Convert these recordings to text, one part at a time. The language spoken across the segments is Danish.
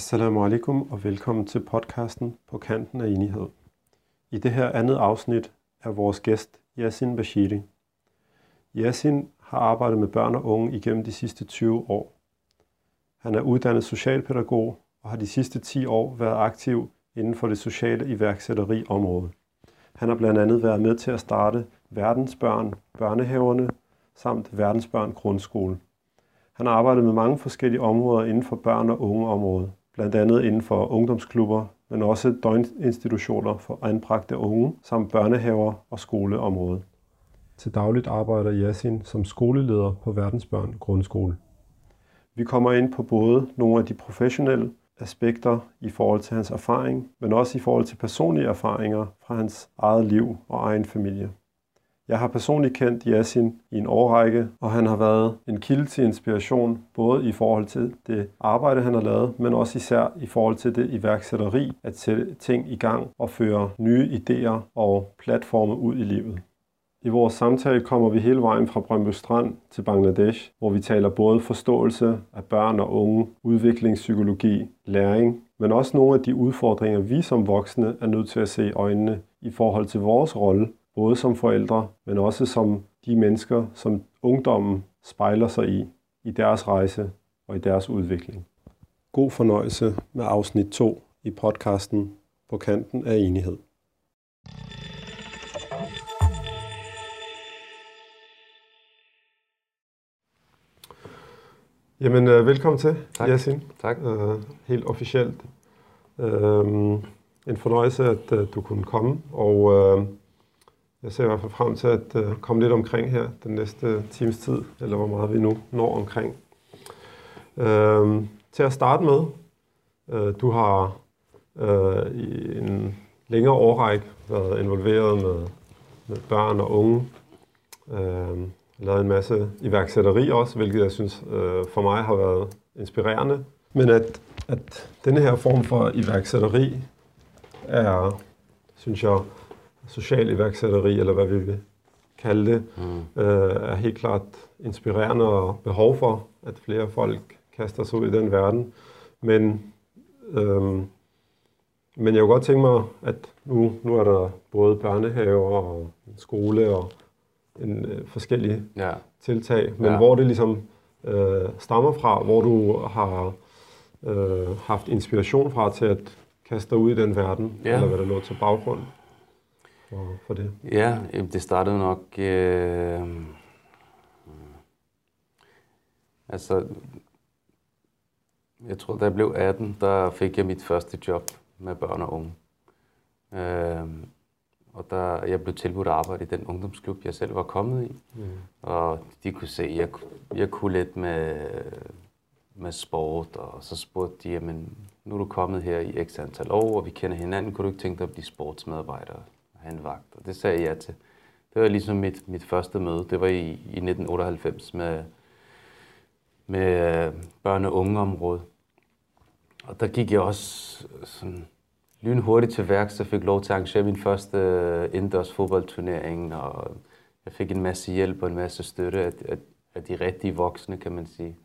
Assalamu alaikum og velkommen til podcasten På kanten af enighed. I det her andet afsnit er vores gæst Yasin Bashiri. Yasin har arbejdet med børn og unge igennem de sidste 20 år. Han er uddannet socialpædagog og har de sidste 10 år været aktiv inden for det sociale iværksætteriområde. Han har blandt andet været med til at starte Verdensbørn børnehaverne samt Verdensbørn grundskole. Han har arbejdet med mange forskellige områder inden for børn- og ungeområdet, blandt andet inden for ungdomsklubber, men også døgninstitutioner for anbragte unge, samt børnehaver og skoleområdet. Til dagligt arbejder Yasin som skoleleder på Verdensbørn Grundskole. Vi kommer ind på både nogle af de professionelle aspekter i forhold til hans erfaring, men også i forhold til personlige erfaringer fra hans eget liv og egen familie. Jeg har personligt kendt Yasin i en årrække, og han har været en kilde til inspiration, både i forhold til det arbejde, han har lavet, men også især i forhold til det iværksætteri, at sætte ting i gang og føre nye idéer og platforme ud i livet. I vores samtale kommer vi hele vejen fra Brøndby Strand til Bangladesh, hvor vi taler både forståelse af børn og unge, udviklingspsykologi, læring, men også nogle af de udfordringer, vi som voksne er nødt til at se i øjnene i forhold til vores rolle både som forældre, men også som de mennesker, som ungdommen spejler sig i, i deres rejse og i deres udvikling. God fornøjelse med afsnit 2 i podcasten På kanten af enighed. Jamen, øh, velkommen til, tak. Yasin. Tak. Øh, helt officielt. Øh, en fornøjelse, at øh, du kunne komme, og øh, jeg ser i hvert fald frem til at øh, komme lidt omkring her den næste times tid, eller hvor meget vi nu når omkring. Øh, til at starte med, øh, du har øh, i en længere årrække været involveret med, med børn og unge, Øh, lavet en masse iværksætteri også, hvilket jeg synes øh, for mig har været inspirerende. Men at, at denne her form for iværksætteri er, synes jeg, social iværksætteri, eller hvad vi vil kalde det, mm. øh, er helt klart inspirerende og behov for, at flere folk kaster sig ud i den verden. Men, øh, men jeg kunne godt tænke mig, at nu, nu er der både børnehaver og skole og en, øh, forskellige ja. tiltag, men ja. hvor det ligesom øh, stammer fra, hvor du har øh, haft inspiration fra til at kaste dig ud i den verden, ja. eller hvad der lå til baggrund for, for det? Ja, det startede nok... Øh, altså, jeg tror, da jeg blev 18, der fik jeg mit første job med børn og unge. Øh, og der, jeg blev tilbudt at arbejde i den ungdomsklub, jeg selv var kommet i. Mm. Og de kunne se, at jeg, jeg kunne lidt med, med sport, og så spurgte de, jamen, nu er du kommet her i x antal år, og vi kender hinanden, kunne du ikke tænke dig at blive sportsmedarbejder? Have en vagt, og det sagde jeg til. Det var ligesom mit, mit første møde. Det var i, i 1998 med, med øh, børne- og ungeområdet. Og der gik jeg også øh, sådan lynhurtigt til værk, så fik lov til at arrangere min første øh, indendørs fodboldturnering, og jeg fik en masse hjælp og en masse støtte af, af, af de rigtige voksne, kan man sige.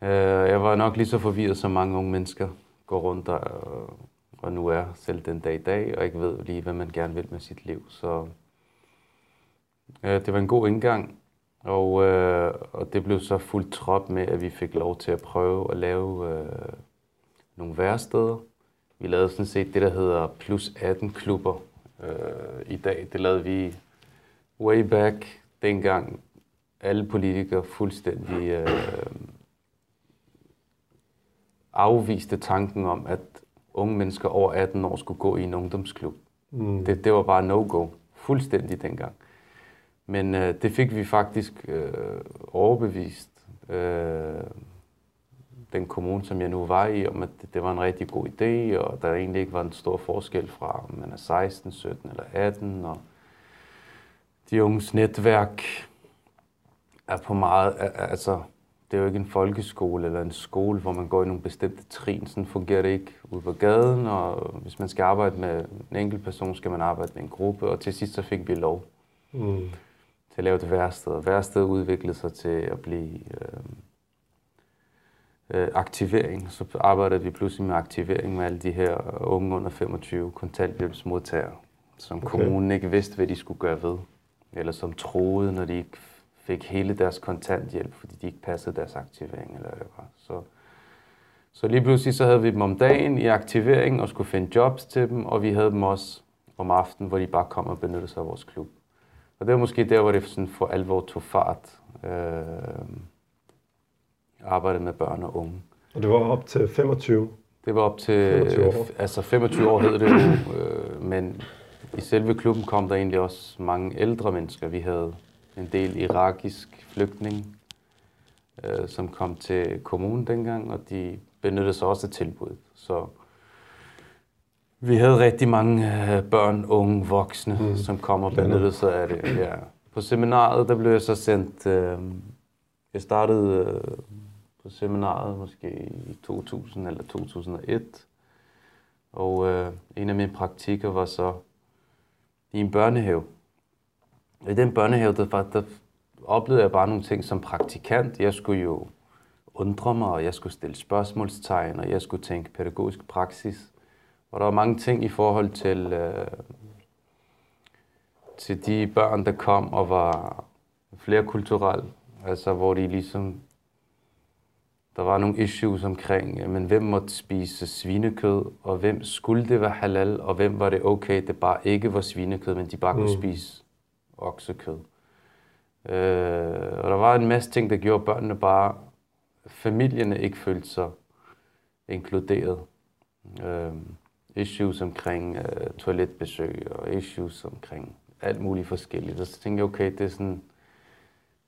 Jeg var nok lige så forvirret, som mange unge mennesker går rundt og, og nu er selv den dag i dag, og ikke ved lige, hvad man gerne vil med sit liv. Så øh, det var en god indgang, og, øh, og det blev så fuldt trop med, at vi fik lov til at prøve at lave øh, nogle væresteder. Vi lavede sådan set det, der hedder plus 18 klubber øh, i dag. Det lavede vi way back, dengang alle politikere fuldstændig øh, afviste tanken om, at unge mennesker over 18 år skulle gå i en ungdomsklub. Mm. Det, det var bare no-go. Fuldstændig dengang. Men øh, det fik vi faktisk øh, overbevist øh, den kommune, som jeg nu var i, om at det, det var en rigtig god idé, og der egentlig ikke var en stor forskel fra, om man er 16, 17 eller 18, og de unges netværk er på meget, altså det er jo ikke en folkeskole eller en skole, hvor man går i nogle bestemte trin. Sådan fungerer det ikke ude på gaden, og hvis man skal arbejde med en enkelt person, skal man arbejde med en gruppe, og til sidst så fik vi lov mm. til at lave det værsted. Og værsted udviklede sig til at blive øh, øh, aktivering. Så arbejdede vi pludselig med aktivering med alle de her unge under 25 kontanthjælpsmodtagere, som okay. kommunen ikke vidste, hvad de skulle gøre ved. Eller som troede, når de ikke fik hele deres kontanthjælp, fordi de ikke passede deres aktivering. Eller var. Så, så lige pludselig så havde vi dem om dagen i aktivering og skulle finde jobs til dem, og vi havde dem også om aftenen, hvor de bare kom og benyttede sig af vores klub. Og det var måske der, hvor det sådan for alvor tog fart. Øh, arbejde med børn og unge. Og det var op til 25? Det var op til 25 år. altså 25 år hed det jo, øh, men i selve klubben kom der egentlig også mange ældre mennesker. Vi havde en del irakisk flygtning, øh, som kom til kommunen dengang, og de benyttede sig også af tilbuddet. Så vi havde rigtig mange øh, børn, unge, voksne, mm. som kom og benyttede sig af det. Ja. På seminaret, der blev jeg så sendt... Øh, jeg startede øh, på seminaret måske i 2000 eller 2001. Og øh, en af mine praktikker var så i en børnehave. I den børnehave, der, der oplevede jeg bare nogle ting som praktikant. Jeg skulle jo undre mig, og jeg skulle stille spørgsmålstegn, og jeg skulle tænke pædagogisk praksis. Og der var mange ting i forhold til, øh, til de børn, der kom og var flerkulturelle. Altså hvor de ligesom der var nogle issues omkring, men hvem måtte spise svinekød, og hvem skulle det være halal, og hvem var det okay, det bare ikke var svinekød, men de bare mm. kunne spise oksekød. Øh, og der var en masse ting, der gjorde børnene bare, familierne ikke følte sig inkluderet. Øh, issues omkring øh, toiletbesøg, og issues omkring alt muligt forskelligt. Og så tænkte jeg, okay, det er sådan,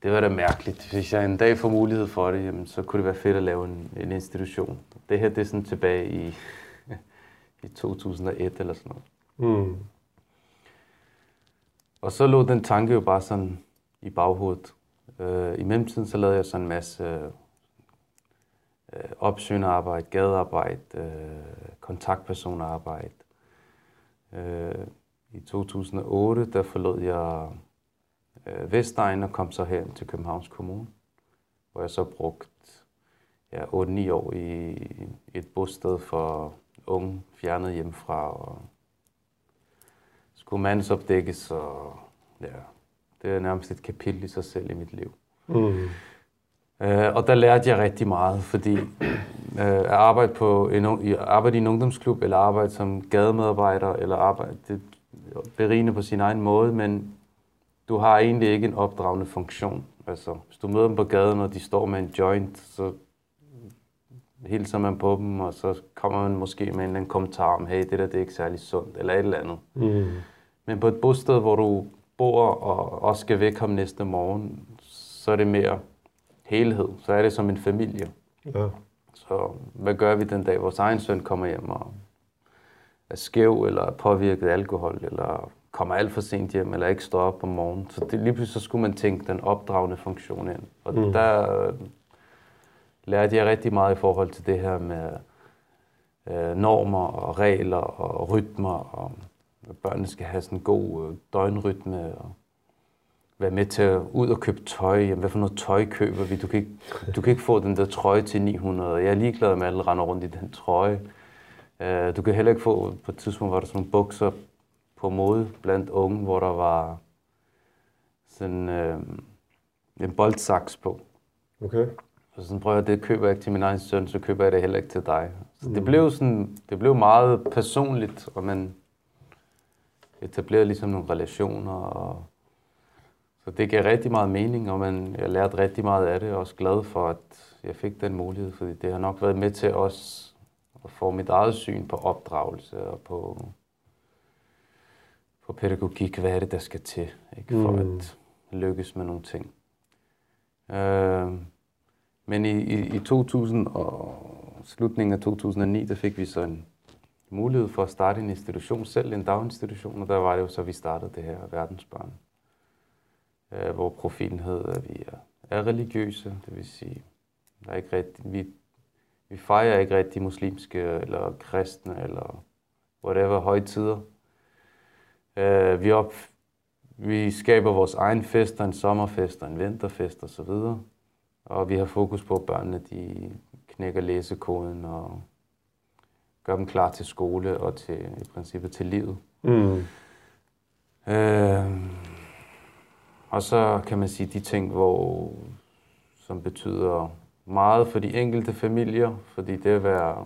det var da mærkeligt. Hvis jeg en dag får mulighed for det, jamen, så kunne det være fedt at lave en, en institution. Det her det er sådan tilbage i, i 2001 eller sådan noget. Mm. Og så lå den tanke jo bare sådan i baghovedet. Øh, I mellemtiden så lavede jeg sådan en masse øh, opsøgende gadearbejde, øh, kontaktpersonarbejde. Øh, I 2008 der forlod jeg øh, Vestegn og kom så hen til Københavns Kommune, hvor jeg så brugt ja, 8-9 år i, et bosted for unge fjernet hjemmefra og skulle mandsopdækkes, og ja, det er nærmest et kapitel i sig selv i mit liv. Mm. Øh, og der lærte jeg rigtig meget, fordi øh, at arbejde, på en, arbejde i en ungdomsklub, eller arbejde som gademedarbejder, eller arbejde, det berigende på sin egen måde, men du har egentlig ikke en opdragende funktion. Altså, hvis du møder dem på gaden, og de står med en joint, så hilser man på dem, og så kommer man måske med en eller anden kommentar om, hey, det der det er ikke særlig sundt, eller et eller andet. Mm. Men på et bosted, hvor du bor og også skal væk om næste morgen, så er det mere helhed. Så er det som en familie. Ja. Så hvad gør vi den dag, vores egen søn kommer hjem og er skæv, eller er påvirket af alkohol, eller kommer alt for sent hjem, eller ikke står op om morgenen. Så det, lige pludselig så skulle man tænke den opdragende funktion ind. Og mm. der øh, lærte jeg rigtig meget i forhold til det her med øh, normer og regler og rytmer, og børnene skal have sådan en god øh, døgnrytme, og være med til at ud og købe tøj. Jamen, hvad for noget tøj køber vi? Du kan, ikke, du kan ikke få den der trøje til 900. Jeg er ligeglad med, at alle render rundt i den trøje. Uh, du kan heller ikke få, på et tidspunkt var der sådan nogle bukser på mode blandt unge, hvor der var sådan øh, en boldsaks på. Okay. Så sådan prøver jeg, det køber jeg ikke til min egen søn, så køber jeg det heller ikke til dig. Så mm. det blev sådan, det blev meget personligt, og man etablerede ligesom nogle relationer, og så det gav rigtig meget mening, og man, jeg lærte rigtig meget af det, og også glad for, at jeg fik den mulighed, fordi det har nok været med til os at få mit eget syn på opdragelse og på på pædagogik, hvad er det, der skal til ikke, for mm. at lykkes med nogle ting. Øh, men i, i, i 2000 og slutningen af 2009, der fik vi så en mulighed for at starte en institution selv, en daginstitution, og der var det jo så, vi startede det her verdensbarn, øh, hvor profilen hed, at vi er, er religiøse, det vil sige, der er ikke rigtig, vi, vi fejrer ikke rigtig muslimske eller kristne eller whatever højtider. Øh, vi, op, vi skaber vores egen fester, en sommerfest og en vinterfest osv. Og, og vi har fokus på, at børnene de knækker læsekoden og gør dem klar til skole og til i princippet til livet. Mm. Øh, og så kan man sige de ting, hvor, som betyder meget for de enkelte familier, fordi det at være,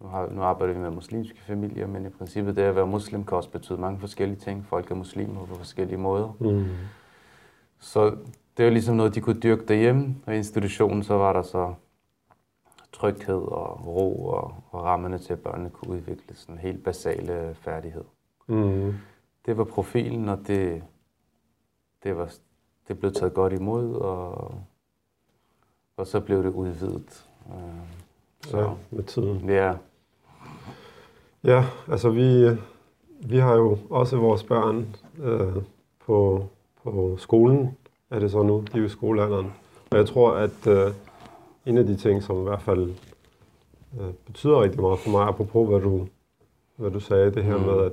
nu, har, nu arbejder vi med muslimske familier, men i princippet det at være muslim kan også betyde mange forskellige ting. Folk er muslimer på forskellige måder. Mm. Så det er jo ligesom noget, de kunne dyrke derhjemme, og i institutionen så var der så tryghed og ro og, og rammerne til, at børnene kunne udvikle sådan helt basale færdighed. Mm. Det var profilen, og det, det, var, det blev taget godt imod, og, og så blev det udvidet. Øh, Så ja, med tiden. Ja, Ja, altså vi, vi har jo også vores børn øh, på, på skolen, er det så nu, de er jo i skolealderen. Og jeg tror, at øh, en af de ting, som i hvert fald øh, betyder rigtig meget for mig, apropos hvad du, hvad du sagde, det her Mm. med, at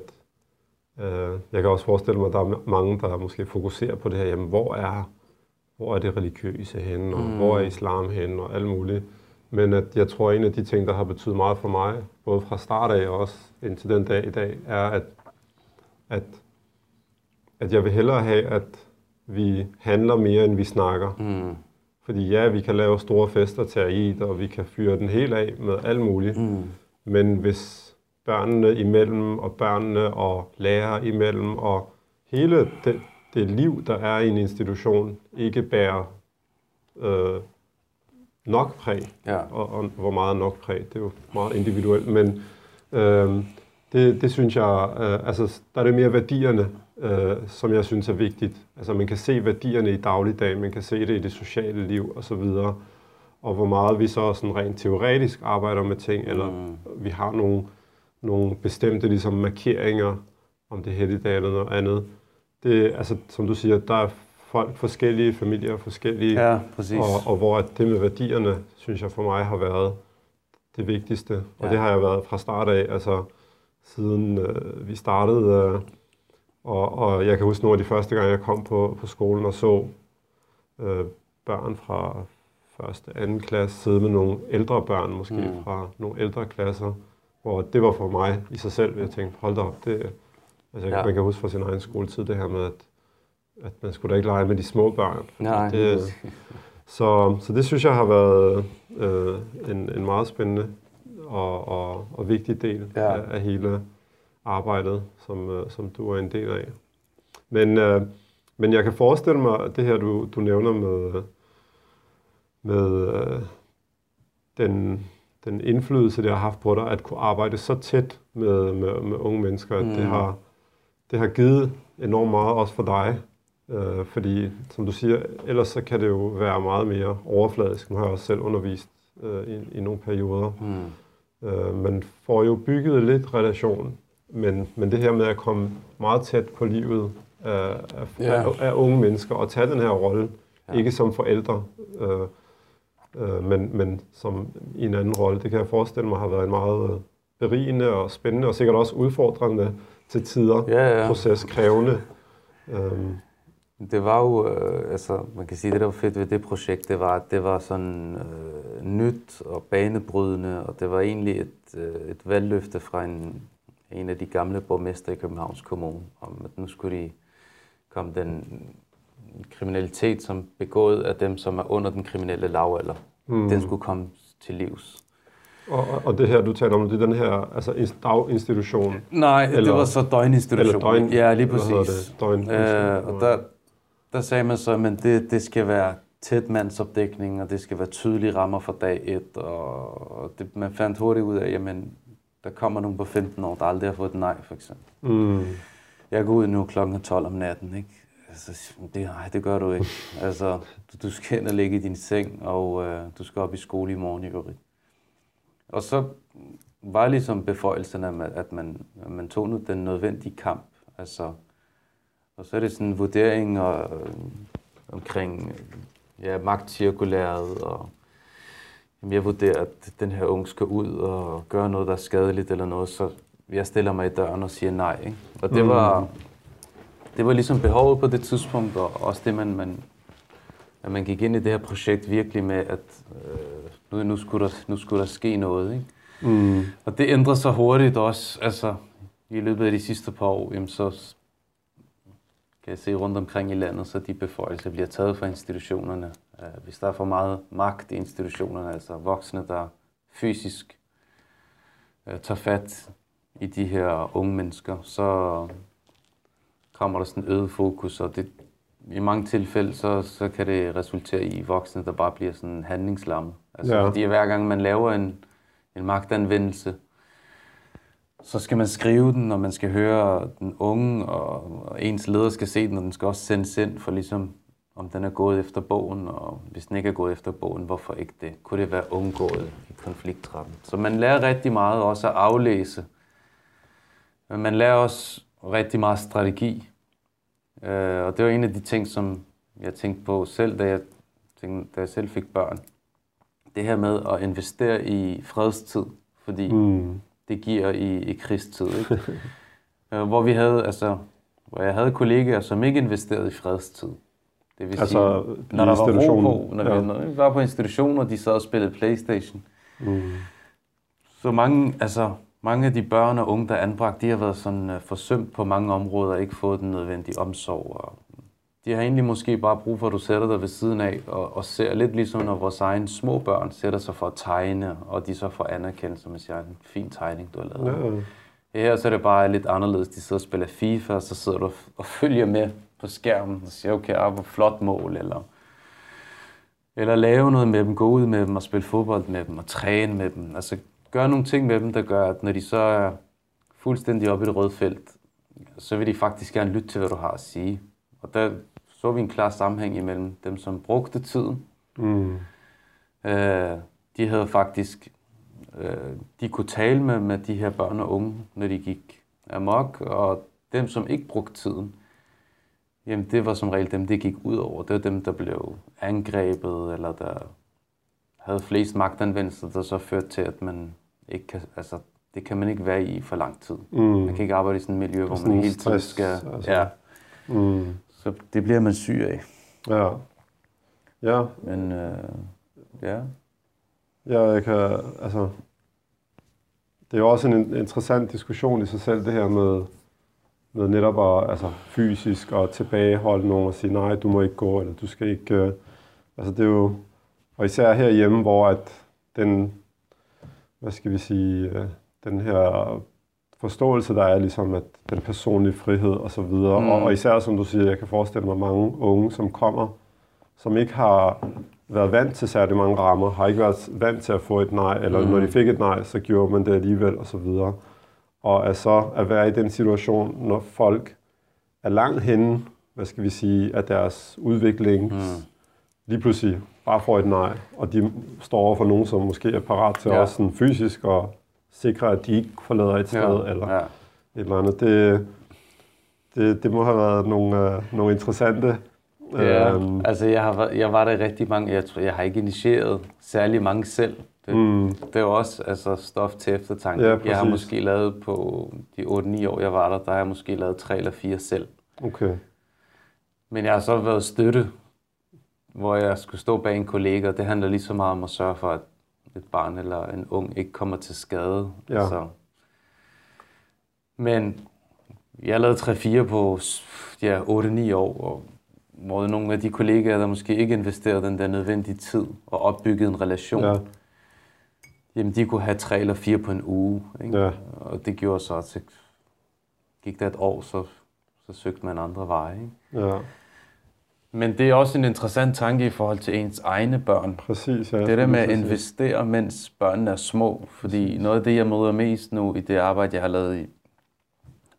øh, jeg kan også forestille mig, at der er mange, der måske fokuserer på det her, jamen hvor er, hvor er det religiøse henne, og mm. hvor er islam henne, og alt muligt. Men at jeg tror, at en af de ting, der har betydet meget for mig, både fra start af og også indtil den dag i dag, er, at, at, at jeg vil hellere have, at vi handler mere, end vi snakker. mm, Fordi ja, vi kan lave store fester til Eid, og vi kan fyre den helt af med alt muligt. mm, Men hvis børnene imellem, og børnene og lærere imellem, og hele det, det liv, der er i en institution, ikke bærer øh, nok præg, ja, og, og hvor meget nok præg, det er jo meget individuelt, men øh, det, det synes jeg, øh, altså der er det mere værdierne, øh, som jeg synes er vigtigt. Altså man kan se værdierne i dagligdagen, man kan se det i det sociale liv og så videre, og hvor meget vi så sådan rent teoretisk arbejder med ting, eller Mm. vi har nogle, nogle bestemte ligesom markeringer, om det helligdag eller noget andet. Det, altså, som du siger, der er folk, forskellige familier, forskellige ja, præcis. og, og hvor det med værdierne, synes jeg for mig har været det vigtigste. Og Ja. det har jeg været fra start af, altså siden øh, vi startede. Øh, og, og jeg kan huske nogle af de første gange, jeg kom på, på skolen og så øh, børn fra første, anden klasse sidde med nogle ældre børn, måske Mm. fra nogle ældre klasser, hvor det var for mig i sig selv, jeg tænkte, hold da op, det, altså, Ja. man kan huske fra sin egen skoletid det her med, at, at man skulle da ikke lege med de små børn. Nej, det, så, så det synes jeg har været øh, en, en meget spændende og, og, og vigtig del ja. af, af hele arbejdet, som, øh, som du er en del af. Men, øh, men jeg kan forestille mig, det her, du, du nævner med, med øh, den, den indflydelse, det har haft på dig, at kunne arbejde så tæt med, med, med unge mennesker, at Mm. det, har, det har givet enormt meget også for dig. Øh, fordi, som du siger, ellers så kan det jo være meget mere overfladisk. Nu har jeg også selv undervist øh, i, i nogle perioder. Mm. Øh, man får jo bygget lidt relation, men, men det her med at komme meget tæt på livet af, af, Ja. af, af unge mennesker og tage den her rolle, Ja. ikke som forældre, øh, øh, men, men som i en anden rolle, det kan jeg forestille mig har været en meget øh, berigende og spændende, og sikkert også udfordrende til tider, Ja, ja. proceskrævende. Øhm, Det var jo, øh, altså man kan sige, det der var fedt ved det projekt, det var, at det var sådan øh, nyt og banebrydende, og det var egentlig et, øh, et valgløfte fra en, en af de gamle borgmester i Københavns Kommune, om at nu skulle de komme den kriminalitet, som begået af dem, som er under den kriminelle lavalder, mm. den skulle komme til livs. og, og- det her, du taler om, det er den her altså, ins- daginstitution, Nej, eller, det var så døgninstitution. eller døgn- ja, lige præcis. det? Døgn- øh, og der, der sagde man så, at det, det skal være tæt mandsopdækning, og det skal være tydelige rammer fra dag et, og det, man fandt hurtigt ud af, jamen, der kommer nogen på 15 år, der aldrig har fået et nej, for eksempel. mm, Jeg går ud nu klokken 12 om natten, ikke? Altså, det, nej, det gør du ikke. Altså, du, du skal ind og ligge i din seng, og øh, du skal op i skole i morgen i øvrigt. Og så var ligesom beføjelsen, at man, at man, at man tog nu den nødvendige kamp. Altså, og så er det sådan en vurdering og, øh, omkring ja, magtcirkulæret, og jeg vurderer, at den her unge skal ud og gøre noget, der er skadeligt eller noget, så jeg stiller mig i døren og siger nej. Ikke? Og det Mm. var, det var ligesom behovet på det tidspunkt, og også det, man, man, at man gik ind i det her projekt virkelig med, at øh, nu, nu, skulle der, nu skulle der ske noget. Ikke? Mm. Og det ændrer sig hurtigt også. Altså, i løbet af de sidste par år, jamen, så kan jeg se rundt omkring i landet, så de beføjelser bliver taget fra institutionerne. Uh, hvis der er for meget magt i institutionerne, altså voksne, der fysisk uh, tager fat i de her unge mennesker, så kommer der sådan en øget fokus, og det, i mange tilfælde, så, så kan det resultere i voksne, der bare bliver sådan handlingslamme. Altså, Ja. Fordi hver gang man laver en, en magtanvendelse, så skal man skrive den, og man skal høre den unge, og, og ens leder skal se den, og den skal også sendes ind for ligesom, om den er gået efter bogen, og hvis den ikke er gået efter bogen, hvorfor ikke det? Kunne det være undgået i konfliktretten? Så man lærer rigtig meget også at aflæse. Men man lærer også rigtig meget strategi. Øh, og det var en af de ting, som jeg tænkte på selv, da jeg, tænkte, da jeg selv fik børn. Det her med at investere i fredstid, fordi Mm det giver i, i krigstid. Ikke? Øh, hvor vi havde, altså, hvor jeg havde kollegaer, som ikke investerede i fredstid. Det vil Altså, sige, når der var ro på, når, Ja. vi, når vi var på institutioner, de sad og spillede Playstation. Mm. Så mange, altså, mange af de børn og unge, der er anbragt, de har været sådan uh, forsømt på mange områder og ikke fået den nødvendige omsorg. Og de har egentlig måske bare brug for, at du sætter dig ved siden af og, og ser lidt ligesom, når vores egne små børn sætter sig for at tegne, og de så får anerkendelse, man siger, en fin tegning, du har lavet. Ja. Her så er det bare lidt anderledes. De sidder og spiller FIFA, og så sidder du og følger med på skærmen og siger, okay, ah, hvor flot mål, eller, eller lave noget med dem, gå ud med dem og spille fodbold med dem og træne med dem. Altså gør nogle ting med dem, der gør, at når de så er fuldstændig oppe i det røde felt, så vil de faktisk gerne lytte til, hvad du har at sige. Og der så vi en klar sammenhæng imellem dem, som brugte tiden. Mm. Øh, de havde faktisk øh, de kunne tale med, med de her børn og unge, når de gik amok, og dem, som ikke brugte tiden, jamen det var som regel dem, det gik ud over. Det var dem, der blev angrebet, eller der havde flest magtanvendelser, der så førte til, at man ikke kan, altså, det kan man ikke være i for lang tid. Mm. Man kan ikke arbejde i sådan et miljø, hvor man hele tiden skal... altså. Ja, Mm. Så det bliver man syg af. Ja. Ja, Men øh, ja, Ja, jeg kan, altså, det er jo også en interessant diskussion i sig selv, det her med, med netop at, altså, fysisk og tilbageholde nogen og sige, nej, du må ikke gå, eller du skal ikke, øh, altså det er jo, og især herhjemme, hvor at den, hvad skal vi sige, øh, den her forståelse, der er ligesom, at den personlige frihed og så videre, Mm. og, og især som du siger, jeg kan forestille mig mange unge, som kommer, som ikke har været vant til særlig mange rammer, har ikke været vant til at få et nej, eller Mm. når de fik et nej, så gjorde man det alligevel, og så videre. Og at så at være i den situation, når folk er langt henne, hvad skal vi sige, af deres udvikling, mm. lige pludselig bare får et nej, og de står over for nogen, som måske er parat til Ja. også sådan fysisk at sikre, at de ikke forlader et sted, ja, eller ja. et eller andet. Det, det, det må have været nogle, øh, nogle interessante Ja, øhm, altså jeg, har, jeg var der rigtig mange, jeg tror, jeg har ikke initieret særlig mange selv. Det, Mm. det er jo også altså, stof til eftertanke. Ja, jeg har måske lavet på de 8-9 år, jeg var der, der har jeg måske lavet tre eller fire selv. Okay. Men jeg har så været støtte, hvor jeg skulle stå bag en kollega, og det handler lige så meget om at sørge for, at et barn eller en ung ikke kommer til skade. Ja. Altså. Men jeg lavede 3-4 på ja, 8-9 år, og hvor nogle af de kollegaer, der måske ikke investerede den der nødvendige tid og opbyggede en relation, Ja. jamen de kunne have 3 eller 4 på en uge. Ikke? Ja. Og det gjorde så, at så gik der et år, så, så søgte man andre veje. Ikke? Ja, Men det er også en interessant tanke i forhold til ens egne børn. præcis. Ja, Det der med at Præcis. investere, mens børnene er små. Fordi noget af det, jeg møder mest nu i det arbejde, jeg har lavet i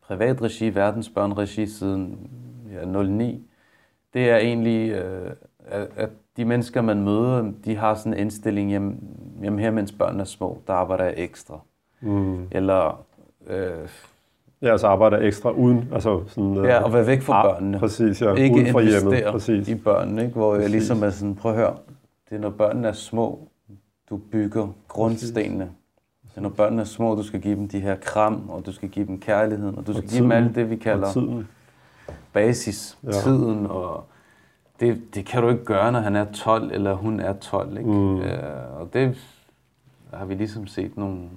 privat regi, verdensbørnregi siden ja, 09, det er egentlig, øh, at, at de mennesker, man møder, de har sådan en indstilling, jamen, jamen her mens børnene er små, der arbejder jeg ekstra. Mm. Eller øh, Ja, altså arbejder ekstra uden, altså sådan... øh, ja, at være væk fra ah, børnene. Præcis, ja. ikke uden for hjemmet. Præcis. i børnene, ikke? hvor jeg Præcis. ligesom er sådan, prøv at høre, det er når børnene er små, du bygger grundstenene. Det er når børnene er små, du skal give dem de her kram, og du skal give dem kærligheden, og du skal give dem alt det, vi Og kalder basis, ja. tiden, og det, det kan du ikke gøre, når han er 12, eller hun er 12. Ikke? Mm. Øh, og det har vi ligesom set nogle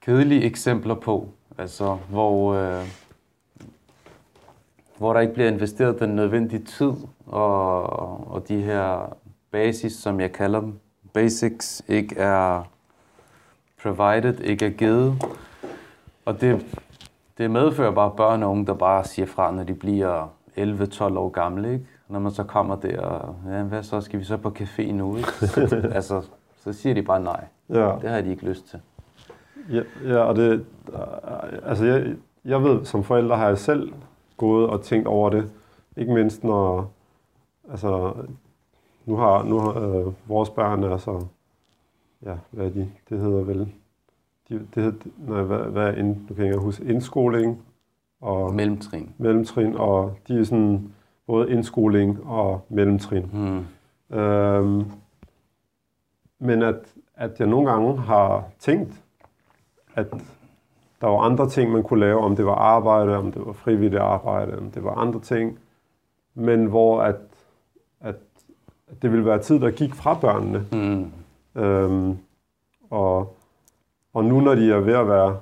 kedelige eksempler på, altså hvor, øh, hvor der ikke bliver investeret den nødvendige tid, og, og de her basis, som jeg kalder dem, basics, ikke er provided, ikke er givet. Og det, det medfører bare børn og unge, der bare siger fra, når de bliver 11-12 år gamle, ikke? Når man så kommer der, og ja, hvad så, skal vi så på café nu, ikke? altså, så siger de bare nej. Ja. Det har de ikke lyst til. Ja, ja og det, altså jeg, jeg ved, som forældre har jeg selv gået og tænkt over det. Ikke mindst når, altså, nu har, nu har øh, vores børn er så, ja, hvad er de? Det hedder vel, de, det hedder, nej, hvad, hvad er ind, du kan ikke huske, indskoling og mellemtrin. mellemtrin, og de er sådan både indskoling og mellemtrin. Hmm. Øhm, men at, at jeg nogle gange har tænkt, at der var andre ting, man kunne lave, om det var arbejde, om det var frivilligt arbejde, om det var andre ting, men hvor at, at, at det ville være tid, der gik fra børnene. Mm. Øhm, og, og nu, når de er ved at være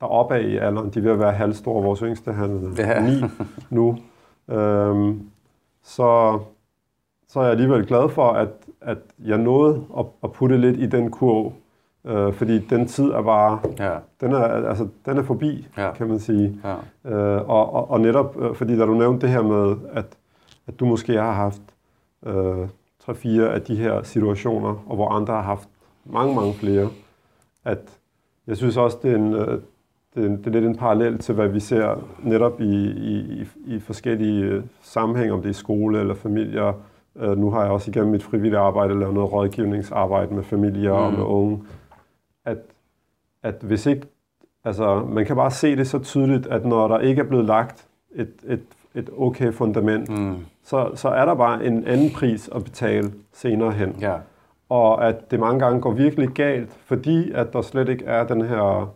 deroppe i alderen, de er ved at være halvstore, vores yngste, han er ja. ni nu, øhm, så, så er jeg alligevel glad for, at, at jeg nåede at, at putte lidt i den kurv, øh, fordi den tid er bare, ja. den, er, altså, den er forbi, ja. kan man sige. Ja. Øh, og, og, og netop, øh, fordi da du nævnte det her med, at, at du måske har haft øh, tre-fire af de her situationer, og hvor andre har haft mange, mange flere, at jeg synes også, det er en, øh, det, er, det er lidt en parallel til, hvad vi ser netop i, i, i forskellige øh, sammenhænge, om det er skole eller familier. Uh, nu har jeg også igennem mit frivillige arbejde lavet noget rådgivningsarbejde med familier mm. og med unge. At, at hvis ikke, altså man kan bare se det så tydeligt, at når der ikke er blevet lagt et, et, et okay fundament, mm. så, så er der bare en anden pris at betale senere hen. Ja. Og at det mange gange går virkelig galt, fordi at der slet ikke er den her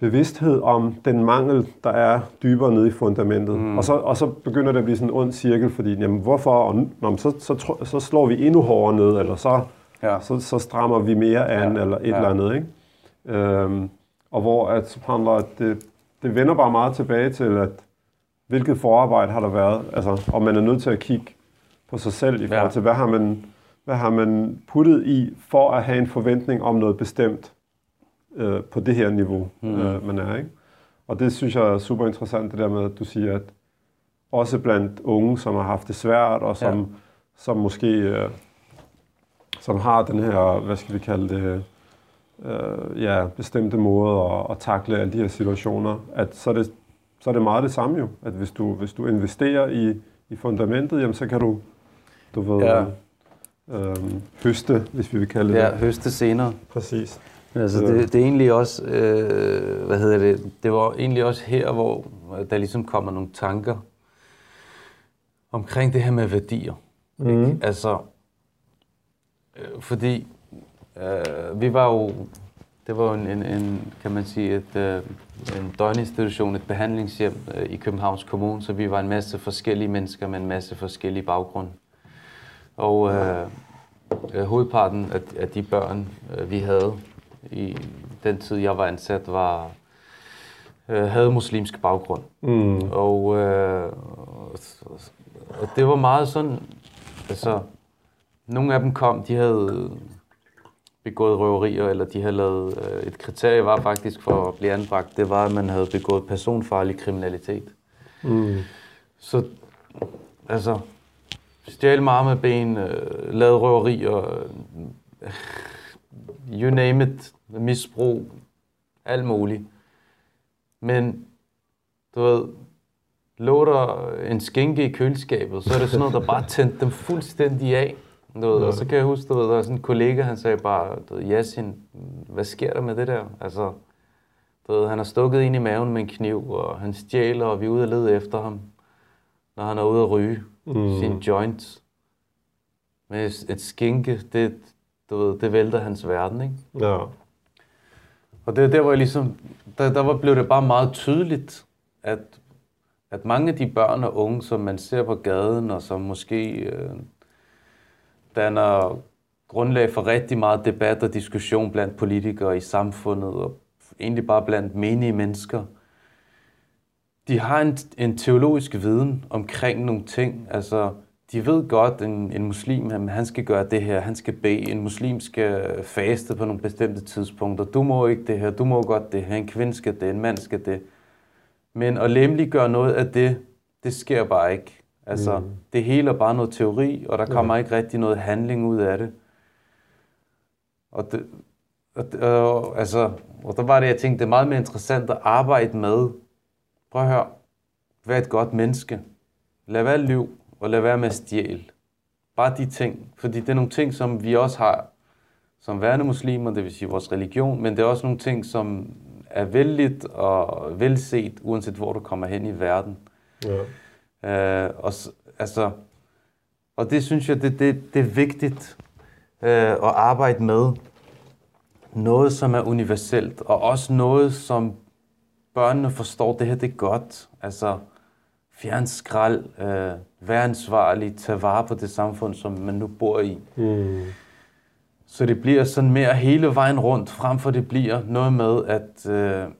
bevidsthed om den mangel, der er dybere nede i fundamentet. Mm. Og, så, og så begynder det at blive sådan en ond cirkel, fordi jamen, hvorfor? Og, nå, så, så, så slår vi endnu hårdere ned, eller så, ja. så, så strammer vi mere an, ja. eller et ja. eller andet. Ikke? Øhm, og hvor at, det, det vender bare meget tilbage til, at hvilket forarbejde har der været, altså, og man er nødt til at kigge på sig selv i forhold til, hvad har man hvad har man puttet i for at have en forventning om noget bestemt øh, på det her niveau, mm. øh, man er. Ikke? Og det synes jeg er super interessant, det der med, at du siger, at også blandt unge, som har haft det svært, og som, ja. som måske øh, som har den her, hvad skal vi kalde det, øh, ja, bestemte måder at, at takle alle de her situationer, at så er det, så er det meget det samme jo, at hvis du, hvis du investerer i, i fundamentet, jamen så kan du, du ved, ja. øh, høste, hvis vi vil kalde det Ja, høste senere. Præcis. Altså, det, det er egentlig også, øh, hvad hedder det, det var egentlig også her, hvor der ligesom kommer nogle tanker omkring det her med værdier. Mm. Ikke? Altså, øh, fordi øh, vi var jo, det var jo en, en, en kan man sige, et, øh, en døgninstitution, et behandlingshjem øh, i Københavns Kommune, så vi var en masse forskellige mennesker med en masse forskellige baggrunde. Og øh, øh, hovedparten af, af de børn, øh, vi havde, i den tid, jeg var ansat, var øh, havde muslimsk baggrund. Mm. Og, øh, og det var meget sådan, altså, nogle af dem kom, de havde begået røverier, eller de havde lavet, øh, et kriterie var faktisk for at blive anbragt, det var, at man havde begået personfarlig kriminalitet. Mm. Så, altså, stjæle med med ben, øh, lavet røverier, øh, you name it, misbrug, alt muligt. Men, du ved, lå der en skænke i køleskabet, så er det sådan noget, der bare tændte dem fuldstændig af. Du ved. Og så kan jeg huske, du ved, der var sådan en kollega, han sagde bare, du ved, Yasin, hvad sker der med det der? Altså, du ved, han har stukket ind i maven med en kniv, og han stjæler, og vi er ude og lede efter ham, når han er ude at ryge mm. sin joints. Med et skinke, det, du ved, det vælter hans verden, ikke? Ja. Og det er der, hvor jeg ligesom, der, der var, blev det bare meget tydeligt, at, At mange af de børn og unge, som man ser på gaden, og som måske øh, danner grundlag for rigtig meget debat og diskussion blandt politikere i samfundet, og egentlig bare blandt menige mennesker, de har en, en teologisk viden omkring nogle ting. Altså, de ved godt, at en, en muslim, han, han skal gøre det her, han skal bede, en muslim skal faste på nogle bestemte tidspunkter. Du må ikke det her, du må godt det her, en kvinde skal det, en mand skal det. Men at lemliggøre noget af det, det sker bare ikke. Altså, mm. det hele er bare noget teori, og der kommer ja. ikke rigtig noget handling ud af det. Og, det, og, og, altså, og der var det, jeg tænkte, det er meget mere interessant at arbejde med. Prøv at høre. Vær et godt menneske. Lad være liv, og lad være med at stjæle. Bare de ting. Fordi det er nogle ting, som vi også har som værende muslimer, det vil sige vores religion, men det er også nogle ting, som er vældigt og velset, uanset hvor du kommer hen i verden. Ja. Øh, og, altså, og det synes jeg, det, det, det er vigtigt øh, at arbejde med. Noget, som er universelt, og også noget, som børnene forstår, det her det er godt. Altså, fjern skrald, øh, vær ansvarlig, tage vare på det samfund, som man nu bor i. Mm. Så det bliver sådan mere hele vejen rundt, frem for det bliver noget med, at øh,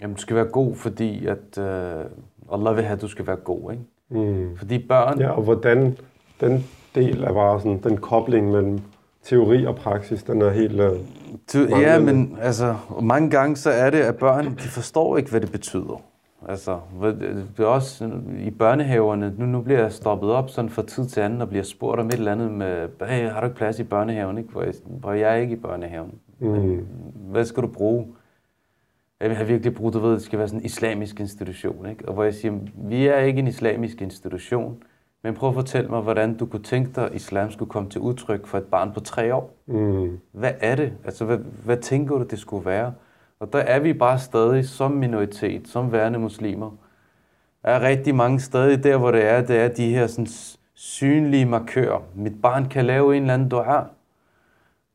jamen, du skal være god, fordi at øh, Allah vil have, at du skal være god. Ikke? Mm. Fordi børn... Ja, og hvordan den del er bare sådan, den kobling mellem teori og praksis, den er helt... Øh, ja, men altså, mange gange så er det, at børn, de forstår ikke, hvad det betyder. Altså, det er også i børnehaverne, nu, nu bliver jeg stoppet op sådan fra tid til anden og bliver spurgt om et eller andet med, hey, har du ikke plads i børnehaven? Ikke? Hvor, jeg, hvor jeg er ikke i børnehaven. Mm. Men, hvad skal du bruge? Jeg vil have virkelig brug, du ved, det skal være sådan en islamisk institution. Ikke? Og hvor jeg siger, vi er ikke en islamisk institution, men prøv at fortælle mig, hvordan du kunne tænke dig, at islam skulle komme til udtryk for et barn på tre år. Mm. Hvad er det? Altså, hvad, hvad tænker du, det skulle være? Og der er vi bare stadig som minoritet, som værende muslimer, er rigtig mange steder der, hvor det er, det er de her sådan, synlige markører. Mit barn kan lave en eller anden dua,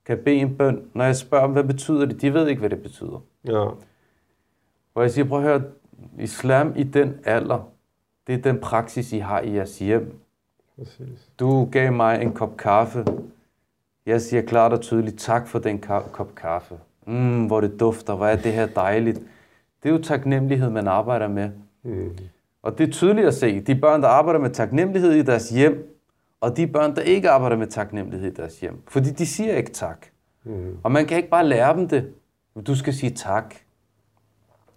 kan bede en bøn. Når jeg spørger dem, hvad betyder det, de ved ikke, hvad det betyder. Ja. Hvor jeg siger, prøv at høre, islam i den alder, det er den praksis, I har i jeres hjem. Præcis. Du gav mig en kop kaffe. Jeg siger klart og tydeligt tak for den kop kaffe mm, hvor det dufter, hvor er det her dejligt. Det er jo taknemmelighed, man arbejder med. Mm. Og det er tydeligt at se, de børn, der arbejder med taknemmelighed i deres hjem, og de børn, der ikke arbejder med taknemmelighed i deres hjem. Fordi de siger ikke tak. Mm. Og man kan ikke bare lære dem det. Du skal sige tak.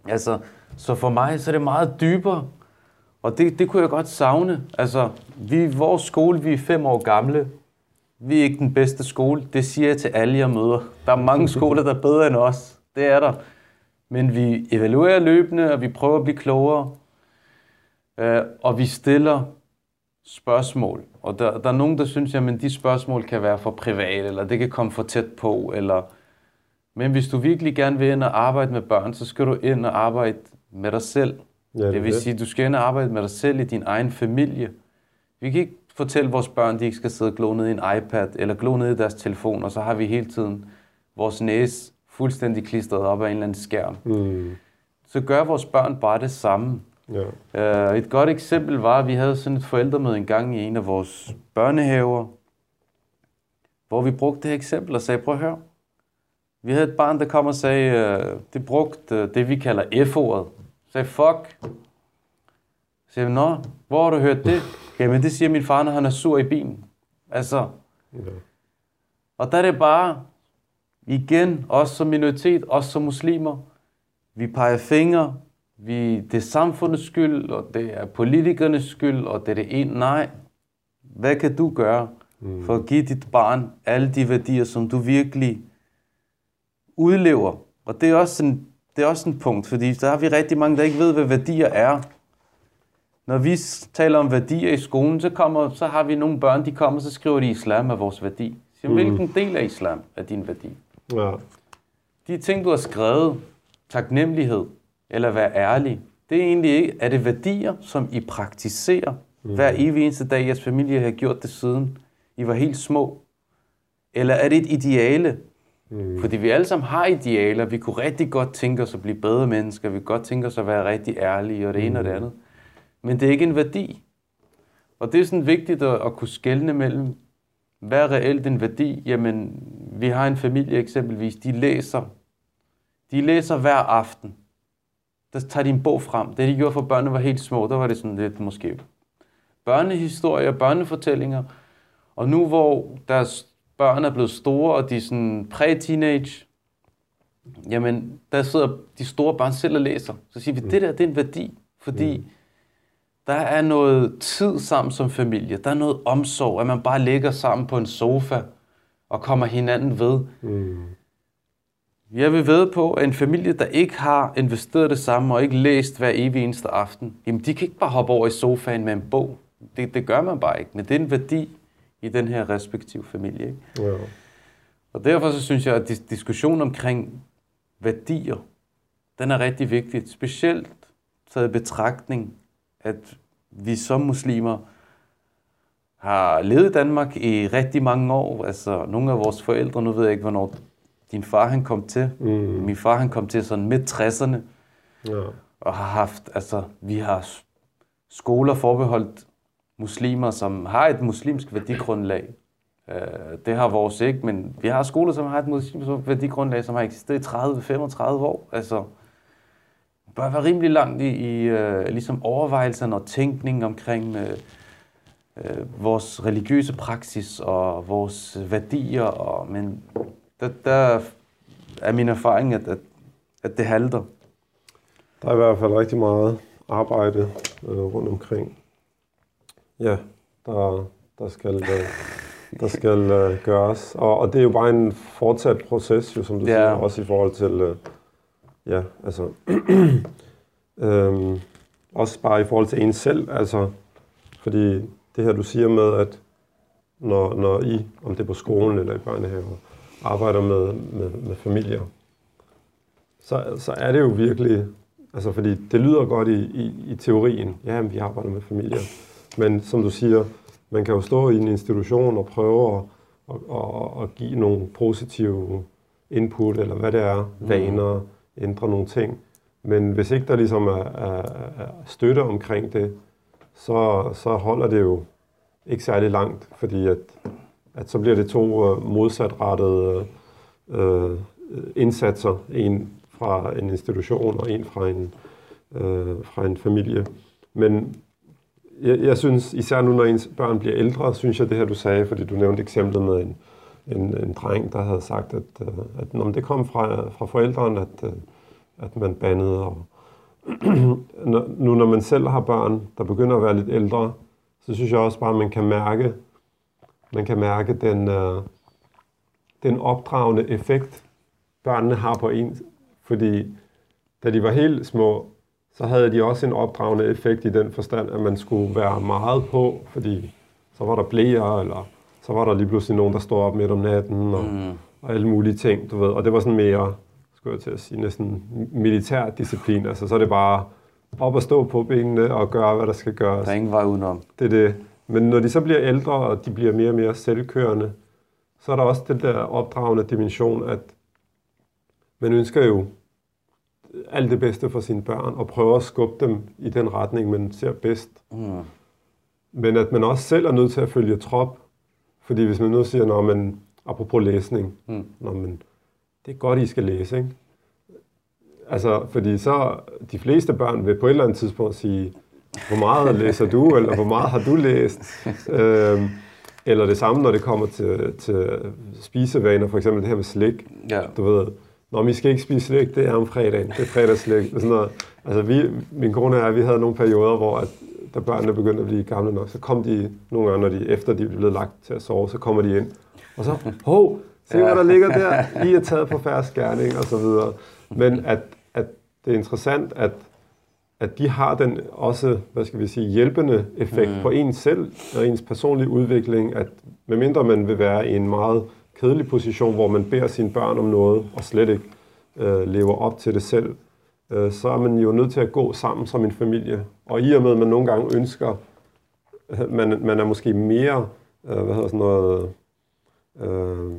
Altså, så for mig så er det meget dybere. Og det, det kunne jeg godt savne. Altså, vi, vores skole, vi er fem år gamle vi er ikke den bedste skole. Det siger jeg til alle, jeg møder. Der er mange skoler, der er bedre end os. Det er der. Men vi evaluerer løbende, og vi prøver at blive klogere. Øh, og vi stiller spørgsmål. Og der, der er nogen, der synes, at de spørgsmål kan være for private, eller det kan komme for tæt på. Eller... Men hvis du virkelig gerne vil ind og arbejde med børn, så skal du ind og arbejde med dig selv. Ja, det, det vil sige, at du skal ind og arbejde med dig selv i din egen familie. Vi kan ikke fortælle vores børn, de ikke skal sidde og glo ned i en iPad, eller glo ned i deres telefon, og så har vi hele tiden vores næse fuldstændig klistret op af en eller anden skærm. Mm. Så gør vores børn bare det samme. Ja. Uh, et godt eksempel var, at vi havde sådan et forældremøde en gang i en af vores børnehaver, hvor vi brugte det her eksempel og sagde, prøv at høre. Vi havde et barn, der kom og sagde, uh, det brugte uh, det, vi kalder F-ordet. Sagde, fuck. Så sagde, nå, hvor har du hørt det? Jamen, det siger min far, når han er sur i bilen. Altså. Okay. Og der er det bare, igen, os som minoritet, os som muslimer, vi peger fingre, vi, det er samfundets skyld, og det er politikernes skyld, og det er det ene. Nej, hvad kan du gøre mm. for at give dit barn alle de værdier, som du virkelig udlever? Og det er også en, det er også en punkt, fordi der har vi rigtig mange, der ikke ved, hvad værdier er. Når vi taler om værdier i skolen, så, kommer, så har vi nogle børn, de kommer, så skriver de, islam er vores værdi. Så, mm. Hvilken del af islam er din værdi? Ja. De ting, du har skrevet, taknemmelighed, eller være ærlig, det er egentlig ikke, er det værdier, som I praktiserer mm. hver evig eneste dag, jeres familie har gjort det siden I var helt små? Eller er det et ideale? Mm. Fordi vi alle sammen har idealer. Vi kunne rigtig godt tænke os at blive bedre mennesker. Vi kunne godt tænke os at være rigtig ærlige og det ene mm. og det mm. andet. men det er ikke en værdi. Og det er sådan vigtigt at, at kunne skelne mellem, hvad er reelt en værdi? Jamen, vi har en familie eksempelvis, de læser. De læser hver aften. Der tager de en bog frem. Det de gjorde for børnene var helt små, der var det sådan lidt måske børnehistorier, børnefortællinger. Og nu hvor deres børn er blevet store, og de er sådan præ-teenage, jamen der sidder de store børn selv og læser. Så siger vi, mm. det der det er en værdi, fordi mm. der er noget tid sammen som familie. Der er noget omsorg, at man bare ligger sammen på en sofa og kommer hinanden ved. Mm. Jeg vil ved på, at en familie, der ikke har investeret det samme og ikke læst hver evig eneste aften, jamen de kan ikke bare hoppe over i sofaen med en bog. Det, det gør man bare ikke, men det er en værdi i den her respektive familie. Ikke? Ja. Og derfor så synes jeg, at diskussionen omkring værdier, den er rigtig vigtig. Specielt taget i betragtning, at vi som muslimer har levet i Danmark i rigtig mange år. Altså nogle af vores forældre, nu ved jeg ikke, hvornår din far han kom til. Mm. Min far han kom til sådan midt 60'erne. Ja. Og har haft, altså vi har skoler forbeholdt muslimer, som har et muslimsk værdigrundlag. Øh, det har vores ikke, men vi har skoler, som har et muslimsk værdigrundlag, som har eksisteret i 30-35 år. Altså, bør være rimelig langt i, i øh, ligesom overvejelserne og tænkning omkring øh, øh, vores religiøse praksis og vores værdier. Og, men der, der er min erfaring, at, at, at det halter. Der er i hvert fald rigtig meget arbejde øh, rundt omkring Ja, der, der skal, øh, der skal uh, gøres. Og, og det er jo bare en fortsat proces, jo, som du ja. siger, også i forhold til, uh, ja, altså, øhm, også bare i forhold til en selv, altså, fordi det her, du siger med, at når, når I, om det er på skolen eller i børnehaver, arbejder med, med, med familier, så, så er det jo virkelig, altså fordi det lyder godt i, i, i teorien, ja, vi arbejder med familier, men som du siger, man kan jo stå i en institution og prøve at, at, at, at give nogle positive input, eller hvad det er, mm. vaner, ændre nogle ting. Men hvis ikke der ligesom er, er, er støtte omkring det, så, så holder det jo ikke særlig langt, fordi at, at så bliver det to øh, modsatrettede øh, indsatser. En fra en institution og en fra en, øh, fra en familie. Men jeg, jeg synes, især nu når ens børn bliver ældre, synes jeg det her, du sagde, fordi du nævnte eksemplet med en, en, en dreng, der havde sagt, at, øh, at når det kom fra, fra forældrene, at, øh, at man bandede. Og nu når man selv har børn, der begynder at være lidt ældre, så synes jeg også bare, at man kan mærke, man kan mærke den, uh, den opdragende effekt, børnene har på en. Fordi da de var helt små, så havde de også en opdragende effekt i den forstand, at man skulle være meget på, fordi så var der blæer, eller så var der lige pludselig nogen, der stod op midt om natten, og, mm. og alle mulige ting, du ved. Og det var sådan mere, skulle jeg til at sige, næsten militær disciplin. Altså, så er det bare op og stå på benene og gøre, hvad der skal gøres. Der er ingen vej udenom. Det er det. Men når de så bliver ældre, og de bliver mere og mere selvkørende, så er der også den der opdragende dimension, at man ønsker jo alt det bedste for sine børn, og prøver at skubbe dem i den retning, man ser bedst. Mm. Men at man også selv er nødt til at følge trop. Fordi hvis man nu siger, når man, apropos læsning, mm. når man, det er godt, I skal læse, ikke? Altså, fordi så de fleste børn vil på et eller andet tidspunkt sige, hvor meget læser du, eller hvor meget har du læst? øhm, eller det samme, når det kommer til, til spisevaner, for eksempel det her med slik. Ja. Du ved, Nå, vi skal ikke spise slik, det er om fredagen. Det er fredagsslik. Sådan noget. Altså, vi, min kone og jeg, vi havde nogle perioder, hvor at, da børnene begyndte at blive gamle nok, så kom de nogle gange, når de, efter de blev lagt til at sove, så kommer de ind. Og så, hov, se hvad der ligger der. I er taget på færre skærning, og så videre. Men at, at det er interessant, at, at de har den også, hvad skal vi sige, hjælpende effekt mm. på ens selv og ens personlige udvikling, at medmindre man vil være i en meget kedelig position, hvor man beder sine børn om noget, og slet ikke øh, lever op til det selv, øh, så er man jo nødt til at gå sammen som en familie. Og i og med, at man nogle gange ønsker, øh, man, man er måske mere, øh, hvad hedder sådan noget, øh,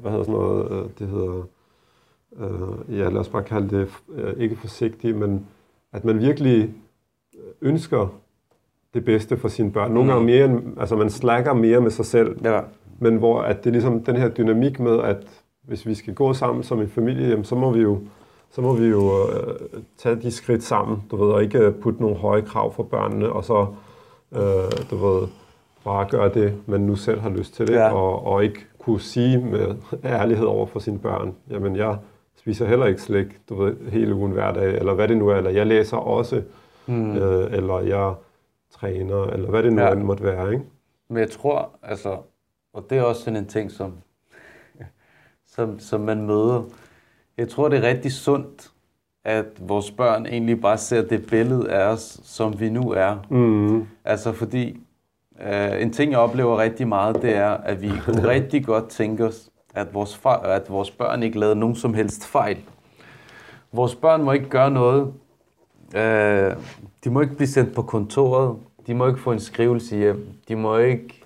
hvad hedder sådan noget, øh, det hedder, øh, ja lad os bare kalde det, øh, ikke forsigtig, men at man virkelig ønsker det bedste for sine børn. Nogle gange mere, altså man slacker mere med sig selv, Ja. Men hvor at det er ligesom den her dynamik med, at hvis vi skal gå sammen som en familie, jamen, så må vi jo, så må vi jo øh, tage de skridt sammen, du ved, og ikke putte nogle høje krav for børnene, og så, øh, du ved, bare gøre det, man nu selv har lyst til det, Ja. og, og ikke kunne sige med ærlighed over for sine børn, jamen jeg spiser heller ikke slik, du ved, hele ugen hver dag, eller hvad det nu er, eller jeg læser også, mm. øh, eller jeg træner, eller hvad det nu ja. end måtte være, ikke? Men jeg tror, altså, og det er også sådan en ting, som, som, som man møder. Jeg tror, det er rigtig sundt, at vores børn egentlig bare ser det billede af os, som vi nu er. Mm. Altså fordi, øh, en ting jeg oplever rigtig meget, det er, at vi kunne rigtig godt tænke os, at vores, at vores børn ikke lavede nogen som helst fejl. Vores børn må ikke gøre noget. Øh, de må ikke blive sendt på kontoret. De må ikke få en skrivelse hjem. De må ikke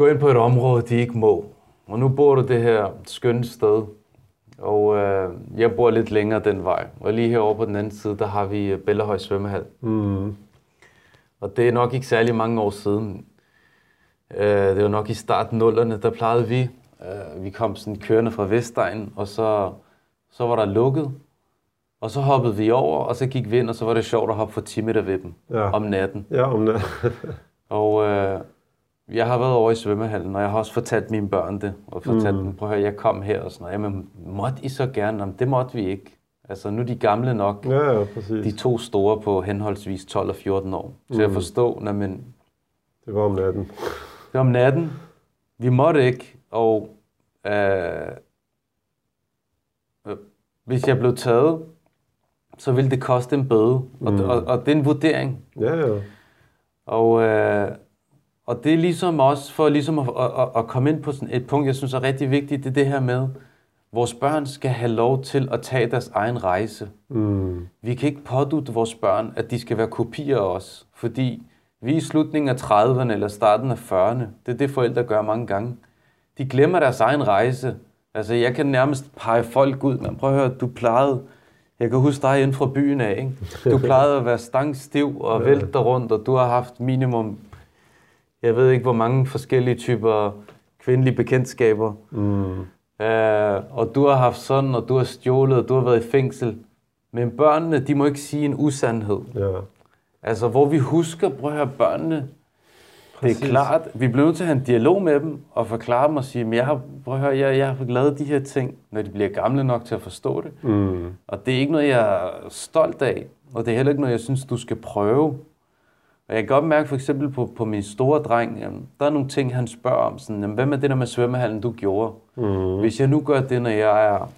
gå ind på et område, de ikke må. Og nu bor du det her skønne sted, og øh, jeg bor lidt længere den vej. Og lige herovre på den anden side, der har vi øh, Bellahøj svømmehal. Mm. Og det er nok ikke særlig mange år siden. Øh, det var nok i starten nullerne, der plejede vi. Øh, vi kom sådan kørende fra Vestegn, og så, så var der lukket. Og så hoppede vi over, og så gik vi ind, og så var det sjovt at hoppe for 10 meter ved dem Ja. om natten. Ja, om det. Og øh, jeg har været over i svømmehallen, og jeg har også fortalt mine børn det. Og fortalt mm. dem, prøv at høre, jeg kom her og sådan noget. Jamen, måtte I så gerne? Jamen, det måtte vi ikke. Altså, nu er de gamle nok. ja, ja, præcis. De to store på henholdsvis 12 og 14 år. Så Mm. jeg forstår, når man, Det var om natten. det var om natten. Vi måtte ikke, og øh, øh, hvis jeg blev taget, så ville det koste en bøde. Og, Mm. og, og det er en vurdering. Ja, ja. Og, øh, og det er ligesom også for ligesom at, at, at, komme ind på sådan et punkt, jeg synes er rigtig vigtigt, det er det her med, vores børn skal have lov til at tage deres egen rejse. Mm. Vi kan ikke pådute vores børn, at de skal være kopier af os, fordi vi er i slutningen af 30'erne eller starten af 40'erne. Det er det, forældre gør mange gange. De glemmer deres egen rejse. Altså, jeg kan nærmest pege folk ud, men prøv at høre, du plejede, jeg kan huske dig inden fra byen af, ikke? Du plejede at være stangstiv og vælte rundt, og du har haft minimum, jeg ved ikke, hvor mange forskellige typer kvindelige bekendtskaber. Mm. Øh, og du har haft sådan, og du har stjålet, og du har været i fængsel. Men børnene, de må ikke sige en usandhed. Ja. Altså, hvor vi husker, prøv at høre, børnene, Præcis. det er klart, vi bliver nødt til at have en dialog med dem, og forklare dem og sige, "Men jeg har, prøv at høre, jeg, jeg har lavet de her ting, når de bliver gamle nok til at forstå det. Mm. Og det er ikke noget, jeg er stolt af, og det er heller ikke noget, jeg synes, du skal prøve. Og jeg kan godt mærke for eksempel på, på min store dreng, jamen, der er nogle ting, han spørger om. Sådan, jamen, hvad med det der med svømmehallen, du gjorde? Mm. Hvis jeg nu gør det, når jeg er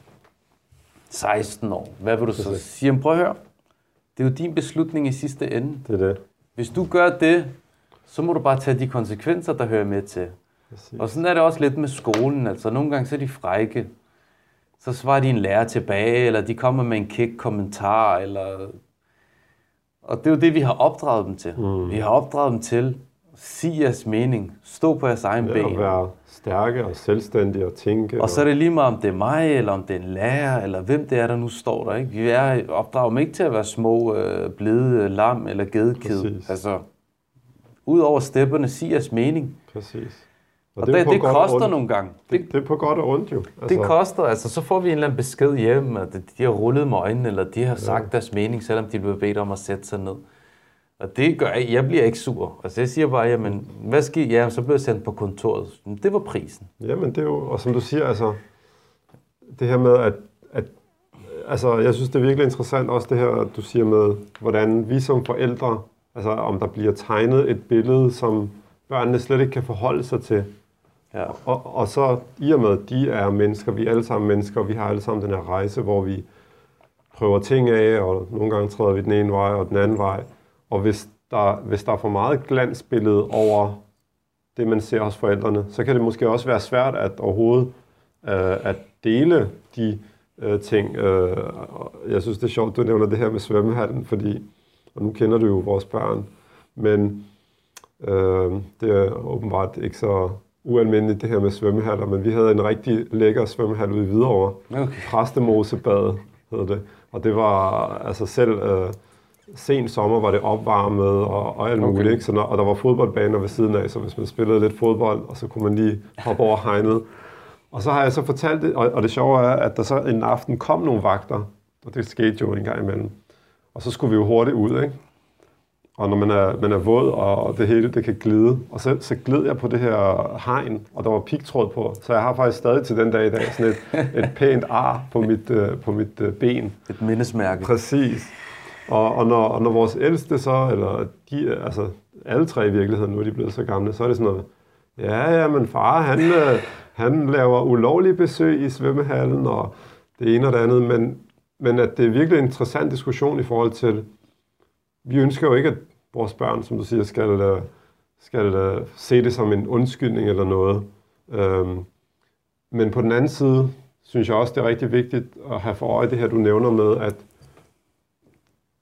16 år, hvad vil du så sige? Jamen, prøv at høre. Det er jo din beslutning i sidste ende. Det er det. Hvis du gør det, så må du bare tage de konsekvenser, der hører med til. Præcis. Og sådan er det også lidt med skolen. Altså, nogle gange så er de frække. Så svarer de en lærer tilbage, eller de kommer med en kæk kommentar, eller... Og det er jo det, vi har opdraget dem til. Mm. Vi har opdraget dem til, sig jeres mening, stå på jeres egen Ja, ben. at være stærke og selvstændige og tænke. Og så er det lige meget, om det er mig, eller om det er en lærer, eller hvem det er, der nu står der. Ikke? Vi er opdrager dem ikke til at være små, øh, blide lam eller gedekid. Altså, ud over stepperne, sig jeres mening. Præcis. Og, er det, det og koster ondt. nogle gange. Det, Det, det er på godt og ondt jo. det koster, altså så får vi en eller anden besked hjem, at de har rullet med øjnene, eller de har sagt deres mening, selvom de blev bedt om at sætte sig ned. Og det gør jeg, jeg bliver ikke sur. Altså jeg siger bare, jamen, hvad sker Ja, så bliver jeg sendt på kontoret. Det var prisen. Jamen det er jo, og som du siger, altså, det her med, at, at altså, jeg synes, det er virkelig interessant også det her, du siger med, hvordan vi som forældre, altså om der bliver tegnet et billede, som børnene slet ikke kan forholde sig til. Ja. Og, og så i og med, at de er mennesker, vi er alle sammen mennesker, og vi har alle sammen den her rejse, hvor vi prøver ting af, og nogle gange træder vi den ene vej og den anden vej. Og hvis der, hvis der er for meget glansbillede over det, man ser hos forældrene, så kan det måske også være svært at overhovedet øh, at dele de øh, ting. Øh, jeg synes, det er sjovt, du nævner det her med svømmehallen, fordi, og nu kender du jo vores børn, men øh, det er åbenbart ikke så ualmindeligt det her med svømmehaller, men vi havde en rigtig lækker svømmehal ude i Hvidovre. Okay. Præstemosebad hed det. Og det var altså selv, øh, sen sommer var det opvarmet og, og alt muligt. Okay. Ikke? Så når, og der var fodboldbaner ved siden af, så hvis man spillede lidt fodbold, og så kunne man lige hoppe over hegnet. Og så har jeg så fortalt det, og, og det sjove er, at der så en aften kom nogle vagter, og det skete jo en gang imellem. Og så skulle vi jo hurtigt ud, ikke? Og når man er, man er våd, og det hele det kan glide. Og så, så gled jeg på det her hegn, og der var pigtråd på. Så jeg har faktisk stadig til den dag i dag sådan et, et pænt ar på mit, øh, på mit øh, ben. Et mindesmærke. Præcis. Og, og, når, og når vores ældste så, eller de, altså alle tre i virkeligheden, nu er de blevet så gamle, så er det sådan noget, ja, ja, men far, han, øh, han laver ulovlige besøg i svømmehallen, og det ene og det andet, men, men at det er virkelig en interessant diskussion i forhold til, vi ønsker jo ikke, at vores børn, som du siger, skal, skal se det som en undskyldning eller noget. Øhm, men på den anden side, synes jeg også, det er rigtig vigtigt at have for øje det her, du nævner med, at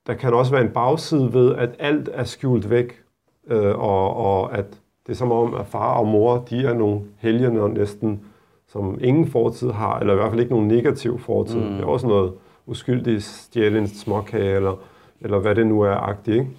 der kan også være en bagside ved, at alt er skjult væk, øh, og, og at det er som om, at far og mor, de er nogle helgener næsten, som ingen fortid har, eller i hvert fald ikke nogen negativ fortid. Mm. Det er også noget uskyldigt stjæle en småkage, eller, eller hvad det nu er agtigt. Ikke?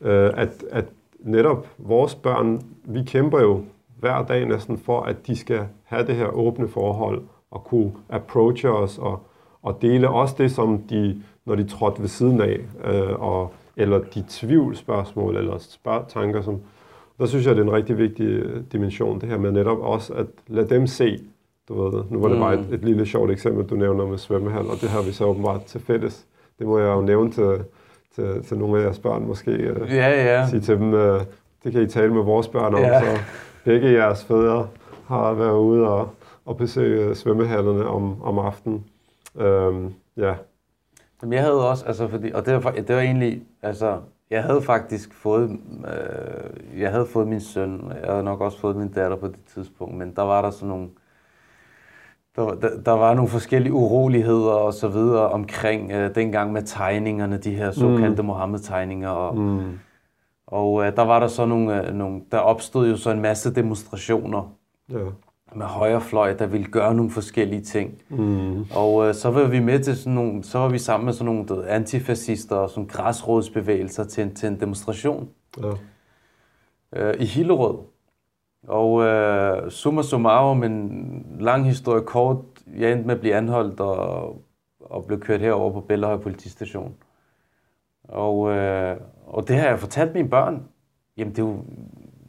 Øh, at, at netop vores børn, vi kæmper jo hver dag næsten for, at de skal have det her åbne forhold, og kunne approache os, og, og dele også det, som de, når de trådte ved siden af, øh, og, eller de tvivlsspørgsmål, eller spørg, tanker, som, der synes jeg, det er en rigtig vigtig øh, dimension, det her med netop også at lade dem se, du ved, nu var det bare et, et lille sjovt eksempel, du nævner med svømmehal, og det har vi så åbenbart til fælles. Det må jeg jo nævne til, til, til nogle af jeres børn måske. Øh, Ja, ja. sige til dem, øh, det kan I tale med vores børn om, Ja. så begge jeres fædre har været ude og, og besøge svømmehallerne om, om aftenen. Øhm, ja, Jamen, jeg havde også, altså fordi, og det var, det var egentlig, altså, jeg havde faktisk fået, øh, jeg havde fået min søn, og jeg havde nok også fået min datter på det tidspunkt, men der var der sådan nogle, der, var- der, der var nogle forskellige uroligheder og så videre omkring øh, dengang med tegningerne, de her såkaldte mm. Mohammed-tegninger, og, mm, og øh, der var der så nogle, øh, nogle, der opstod jo så en masse demonstrationer ja, med højrefløj, der ville gøre nogle forskellige ting. mm, Og øh, så var vi med til sådan nogle, så var vi sammen med sådan nogle ved, antifascister og sådan græsrådsbevægelser til en, til en demonstration ja, øh, i Hillerød. Og øh, summa summarum, en lang historie kort, jeg endte med at blive anholdt og, og blev kørt herover på Bellahøj politistation. Og, øh, og det har jeg fortalt mine børn. Jamen det er jo,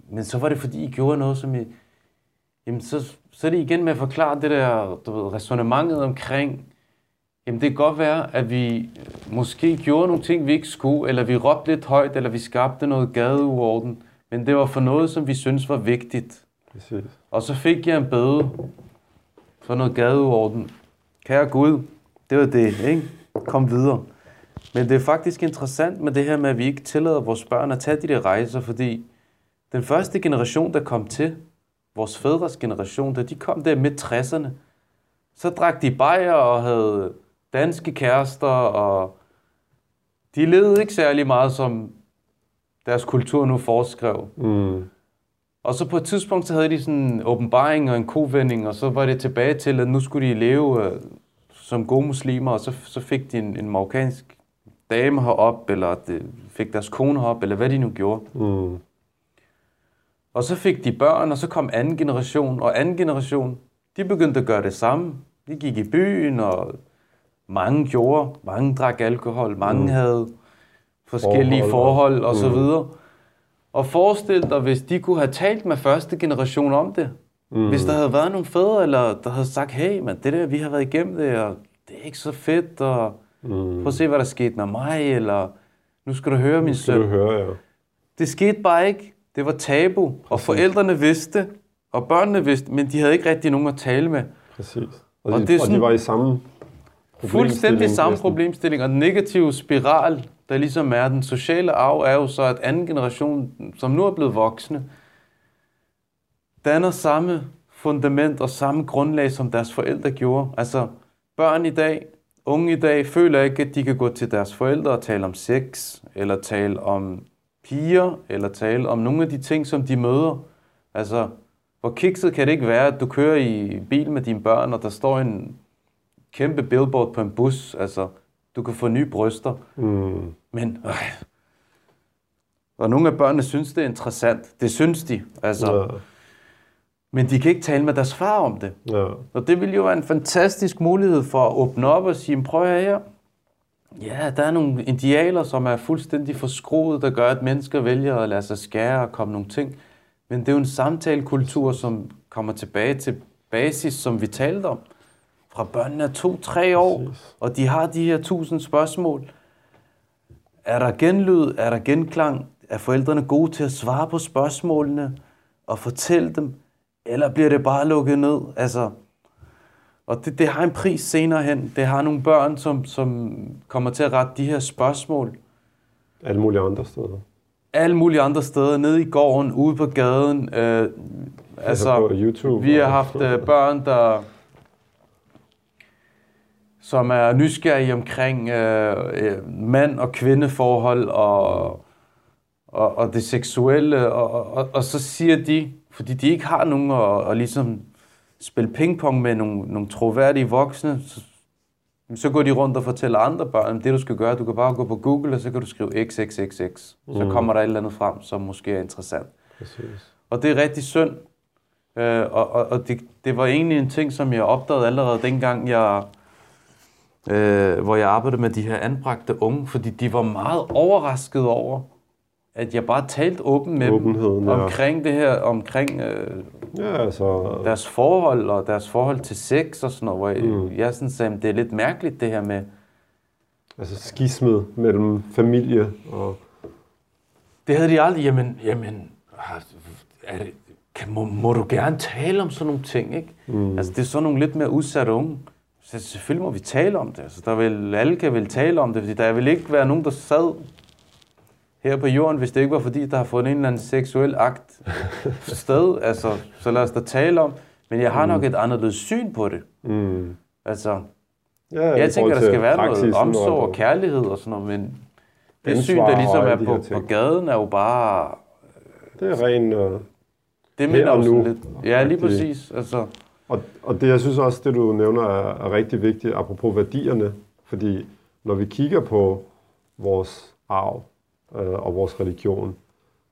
men så var det fordi, I gjorde noget, som I... Jamen så, så er det igen med at forklare det der, du ved, resonemanget omkring, jamen det kan godt være, at vi måske gjorde nogle ting, vi ikke skulle, eller vi råbte lidt højt, eller vi skabte noget gadeuorden, men det var for noget, som vi synes var vigtigt. præcis. Og så fik jeg en bøde for noget gadeorden. Kære Gud, det var det, ikke? Kom videre. Men det er faktisk interessant med det her med, at vi ikke tillader vores børn at tage de der rejser, fordi den første generation, der kom til, vores fædres generation, da de kom der midt 60'erne, så drak de bajer og havde danske kærester, og de levede ikke særlig meget, som deres kultur nu foreskrev. Mm, Og så på et tidspunkt, så havde de sådan en åbenbaring og en kovending, og så var det tilbage til, at nu skulle de leve øh, som gode muslimer, og så, så fik de en, en marokkansk dame herop, eller de fik deres kone herop, eller hvad de nu gjorde. mm, Og så fik de børn, og så kom anden generation, og anden generation, de begyndte at gøre det samme. De gik i byen, og mange gjorde, mange drak alkohol, mange mm. havde forskellige Forhold og- forhold og så Mm. videre. Og forestil dig, hvis de kunne have talt med første generation om det. Mm. Hvis der havde været nogle fædre, eller der havde sagt, hey, man, det der, vi har været igennem det, og det er ikke så fedt, og mm. prøv at se, hvad der skete med mig, eller nu skal du høre, min Skal du søn. høre, ja. Det skete bare ikke. Det var tabu, og forældrene vidste, og børnene vidste, men de havde ikke rigtig nogen at tale med. Præcis. Og Og, de, det er og sådan- de var i samme Fuldstændig samme næsten. problemstilling, og den negative spiral, der ligesom er den sociale arv, er jo så, at anden generation, som nu er blevet voksne, danner samme fundament og samme grundlag, som deres forældre gjorde. Altså, børn i dag, unge i dag, føler ikke, at de kan gå til deres forældre og tale om sex, eller tale om piger, eller tale om nogle af de ting, som de møder. Altså, hvor kikset kan det ikke være, at du kører i bil med dine børn, og der står en kæmpe billboard på en bus. Altså, du kan få nye bryster. Mm, Men, øh, og nogle af børnene synes, det er interessant. Det synes de. Altså, Ja. Men de kan ikke tale med deres far om det. Ja. Og det ville jo være en fantastisk mulighed for at åbne op og sige, prøv høre her. Ja, der er nogle idealer, som er fuldstændig forskruet, der gør, at mennesker vælger at lade sig skære og komme nogle ting. Men det er jo en samtalekultur, som kommer tilbage til basis, som vi talte om. Fra børnene er to-tre år, Præcis. og de har de her tusind spørgsmål. Er der genlyd? Er der genklang? Er forældrene gode til at svare på spørgsmålene og fortælle dem? Eller bliver det bare lukket ned? Altså, og det, det har en pris senere hen. Det har nogle børn, som, som kommer til at rette de her spørgsmål Alle mulige andre steder. alle mulige andre steder, nede i gården, ude på gaden. Øh, altså, på YouTube vi har haft øh, børn, der som er nysgerrige omkring øh, øh, mand- og kvindeforhold og, og, og det seksuelle, og, og, og så siger de, fordi de ikke har nogen at, at ligesom spille pingpong med nogle, nogle troværdige voksne, så, så går de rundt og fortæller andre børn, det du skal gøre, du kan bare gå på Google, og så kan du skrive XXXX. Så Mm. kommer der et eller andet frem, som måske er interessant. Præcis. Og det er rigtig synd. Øh, og og, og det, det var egentlig en ting, som jeg opdagede allerede dengang, jeg, øh, hvor jeg arbejdede med de her anbragte unge, fordi de var meget overrasket over, at jeg bare talte åbent med Åbenheden, dem ja. omkring det her, omkring øh, Ja, altså... deres forhold og deres forhold til sex og sådan noget, hvor jeg, Mm. jeg sådan sagde, det er lidt mærkeligt det her med, Altså skismet mellem familie og... Det havde de aldrig. Jamen, jamen er det, kan, må, må du gerne tale om sådan nogle ting, ikke? Mm. Altså, det er sådan nogle lidt mere udsatte unge. Så selvfølgelig må vi tale om det. Altså, der vil, alle kan vel tale om det, fordi der vil ikke være nogen, der sad her på jorden, hvis det ikke var fordi, der har fået en eller anden seksuel akt sted. Altså, så lad os da tale om. Men jeg har nok et anderledes syn på det. Mm. Altså, Ja, jeg tænker, der skal være noget omsorg og kærlighed og sådan noget, men det Ansvar syn, der ligesom er de på, på gaden, er jo bare Det er ren... Uh... Det minder jo sådan lidt. Ja, lige præcis. Altså, og, og det, jeg synes også, det du nævner, er, er rigtig vigtigt, apropos værdierne. Fordi når vi kigger på vores arv øh, og vores religion,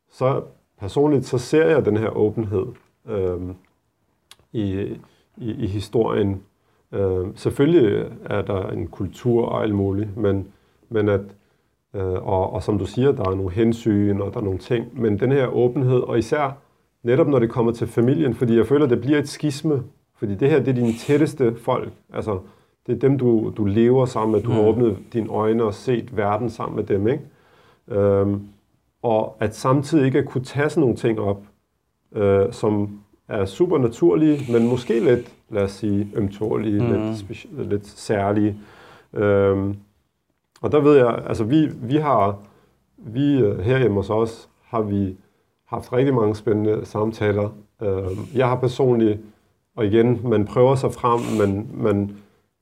så personligt, så ser jeg den her åbenhed øh, i, i, i historien. Øh, selvfølgelig er der en kultur og alt muligt, men, men at, øh, og, og som du siger, der er nogle hensyn, og der er nogle ting, men den her åbenhed, og især netop når det kommer til familien, fordi jeg føler, det bliver et skisme, fordi det her, det er dine tætteste folk, altså det er dem, du, du lever sammen med, du har Mm. åbnet dine øjne og set verden sammen med dem, ikke? Øhm, og at samtidig ikke at kunne tage sådan nogle ting op, øh, som er super naturlige, men måske lidt, lad os sige, ømtålige, Mm. lidt, speci- lidt særlige. Øhm, og der ved jeg, altså vi, vi har, vi øh, herhjemme hos os, har vi haft rigtig mange spændende samtaler. Øhm, jeg har personligt, og igen, man prøver sig frem, men, men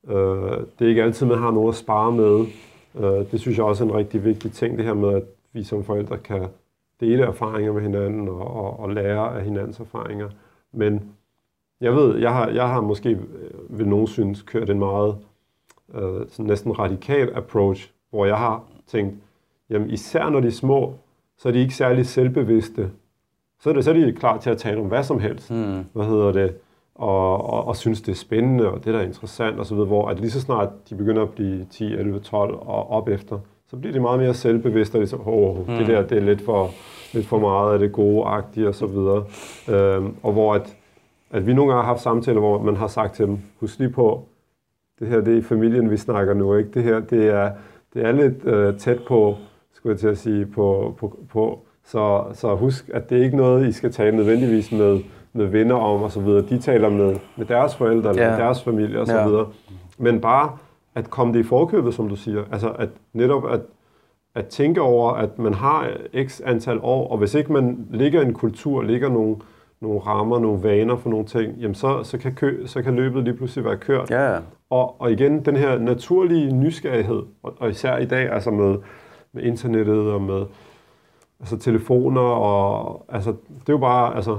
øh, det er ikke altid, man har nogen at spare med. Øh, det synes jeg også er en rigtig vigtig ting, det her med, at vi som forældre kan dele erfaringer med hinanden og, og, og lære af hinandens erfaringer. Men jeg ved, jeg har, jeg har måske, øh, vil nogen synes, kørt en meget øh, sådan næsten radikal approach, hvor jeg har tænkt, jamen især når de er små, så er de ikke særlig selvbevidste. Så er, det, så er de klar til at tale om hvad som helst. hmm. Hvad hedder det? Og, og, og synes, det er spændende, og det der er interessant osv., hvor at lige så snart de begynder at blive 10, 11, 12 og op efter, så bliver de meget mere selvbevidste, og ligesom, oh, mm. det der det er lidt for, lidt for meget af det gode-agtige og så videre. Øhm, og hvor at, at vi nogle gange har haft samtaler, hvor man har sagt til dem, husk lige på, det her det er i familien, vi snakker nu, ikke? Det her, det er, det er lidt øh, tæt på, skulle jeg til at sige, på, på, på så, så husk, at det er ikke noget, I skal tale nødvendigvis med, med venner om og så videre. De taler med, med deres forældre eller Ja. med deres familie og så Ja. videre. Men bare at komme det i forkøbet, som du siger. Altså at netop at, at tænke over, at man har x antal år, og hvis ikke man ligger i en kultur, ligger nogle, nogle rammer, nogle vaner for nogle ting, jamen så, så, kan, kø, så kan løbet lige pludselig være kørt. Ja, ja. Og, og igen, den her naturlige nysgerrighed, og, og især i dag, altså med, med internettet og med altså telefoner, og altså, det er jo bare, altså,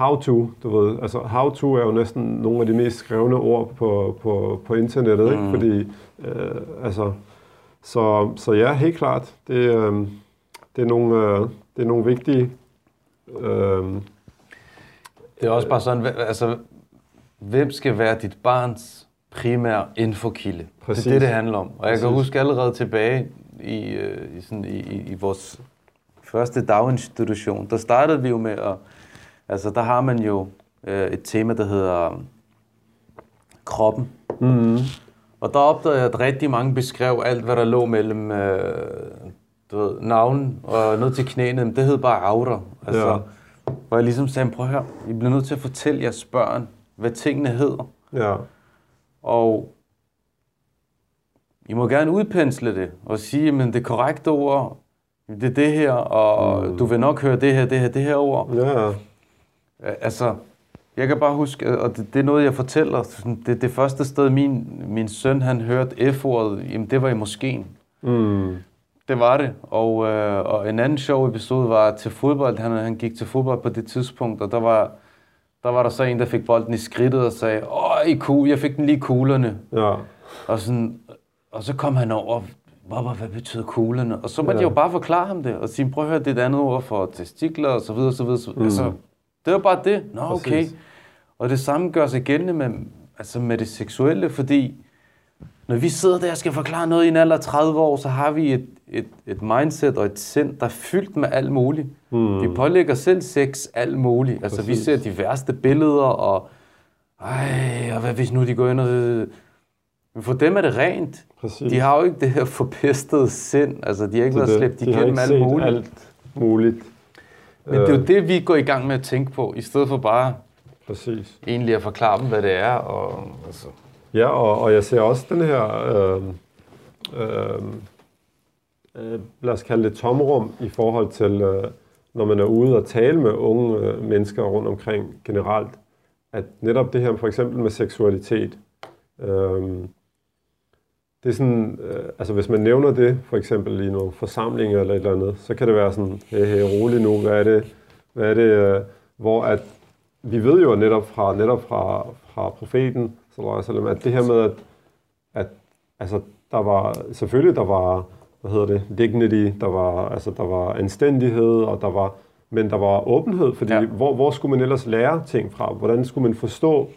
how to, du ved, altså how to er jo næsten nogle af de mest skrevne ord på, på, på internettet, ikke? Mm. Fordi, øh, altså, Så, så ja, helt klart. Det, øh, det, er, nogle, øh, det er nogle vigtige... Øh, det er også bare sådan, altså, hvem skal være dit barns primære infokilde? Præcis. Det er det, det handler om. Og jeg Præcis. kan huske allerede tilbage i, øh, i, sådan, i, i, i vores første daginstitution, der startede vi jo med at... Altså, der har man jo øh, et tema, der hedder kroppen. Mm. Og der opdagede jeg, at rigtig mange beskrev alt, hvad der lå mellem øh, du ved, navnen og ned til knæene. Det hed bare aura. Altså, ja. Hvor jeg ligesom sagde, prøv at høre, I bliver nødt til at fortælle jeres børn, hvad tingene hedder. Ja. Og I må gerne udpensle det og sige, at det korrekte ord, det er det her, og mm. du vil nok høre det her, det her, det her ord. Ja. Altså, jeg kan bare huske, og det, det er noget, jeg fortæller, det, det første sted, min, min søn han hørte F-ordet, jamen det var i moskeen. Mm. Det var det. Og, øh, og en anden sjov episode var til fodbold. Han, han gik til fodbold på det tidspunkt, og der var, der var der så en, der fik bolden i skridtet og sagde, åh, I cool, jeg fik den lige kuglerne. Ja. Og, sådan, og så kom han over, Baba, hvad betyder kuglerne? Og så måtte ja. jeg jo bare forklare ham det, og sige, prøv at høre, det er et andet ord for testikler, og så videre, så videre. Så, mm. altså, det var bare det. Nå, okay. Præcis. Og det samme gør sig gældende med, altså med det seksuelle, fordi når vi sidder der og skal forklare noget i en alder af 30 år, så har vi et, et, et mindset og et sind, der er fyldt med alt muligt. Mm. Vi pålægger selv sex alt muligt. Altså Præcis. vi ser de værste billeder, og ej, og hvad hvis nu de går ind og... Men for dem er det rent. Præcis. De har jo ikke det her forpestede sind. Altså, de har ikke det været slæbt igennem alt muligt. alt muligt. Men det er jo øh. det, vi går i gang med at tænke på, i stedet for bare Præcis. egentlig at forklare dem, hvad det er. Og, altså. Ja, og, og jeg ser også den her, øh, øh, øh, lad os kalde det tomrum, i forhold til, øh, når man er ude og tale med unge øh, mennesker rundt omkring generelt, at netop det her for eksempel med seksualitet, øh, det er sådan, øh, altså hvis man nævner det, for eksempel i nogle forsamlinger eller et eller andet, så kan det være sådan, hey, hey, rolig nu, hvad er det, hvad er det, øh, hvor at, vi ved jo netop fra, netop fra, fra profeten, at det her med, at, at altså, der var, selvfølgelig der var, hvad hedder det, dignity, der var, altså, der var anstændighed, og der var, men der var åbenhed, fordi ja. hvor, hvor skulle man ellers lære ting fra? Hvordan skulle man forstå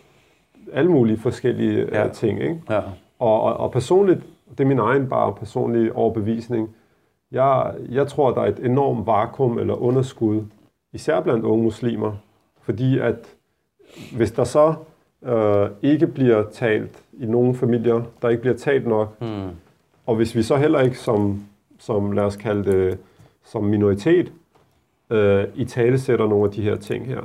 alle mulige forskellige øh, ja. ting, ikke? Ja. Og, og, og personligt, det er min egen bare personlige overbevisning, jeg, jeg tror, der er et enormt vakuum eller underskud, især blandt unge muslimer, fordi at hvis der så øh, ikke bliver talt i nogle familier, der ikke bliver talt nok, mm. og hvis vi så heller ikke som, som lad os kalde det, som minoritet, øh, i tale sætter nogle af de her ting her,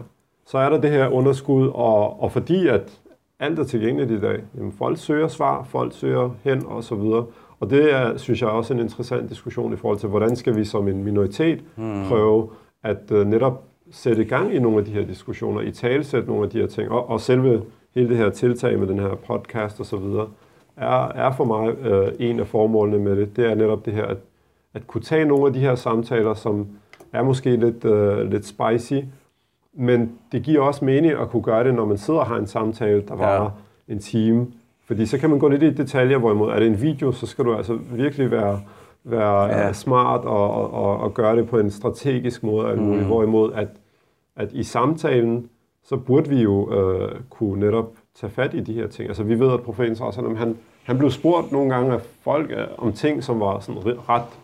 så er der det her underskud, og, og fordi at alt er tilgængeligt i dag, jamen folk søger svar, folk søger hen og så videre, og det er, synes jeg, også en interessant diskussion i forhold til, hvordan skal vi som en minoritet mm. prøve at uh, netop sætte gang i nogle af de her diskussioner, i talsætte nogle af de her ting, og, og selve hele det her tiltag med den her podcast og så videre, er, er for mig øh, en af formålene med det. Det er netop det her, at, at kunne tage nogle af de her samtaler, som er måske lidt, øh, lidt spicy, men det giver også mening at kunne gøre det, når man sidder og har en samtale, der var ja. en time. Fordi så kan man gå lidt i detaljer, hvorimod er det en video, så skal du altså virkelig være, være ja. smart og, og, og, og gøre det på en strategisk måde. Mm. Hvorimod at, at i samtalen, så burde vi jo øh, kunne netop tage fat i de her ting. Altså vi ved, at profeten Sallallahu han, han blev spurgt nogle gange af folk øh, om ting, som var sådan ret,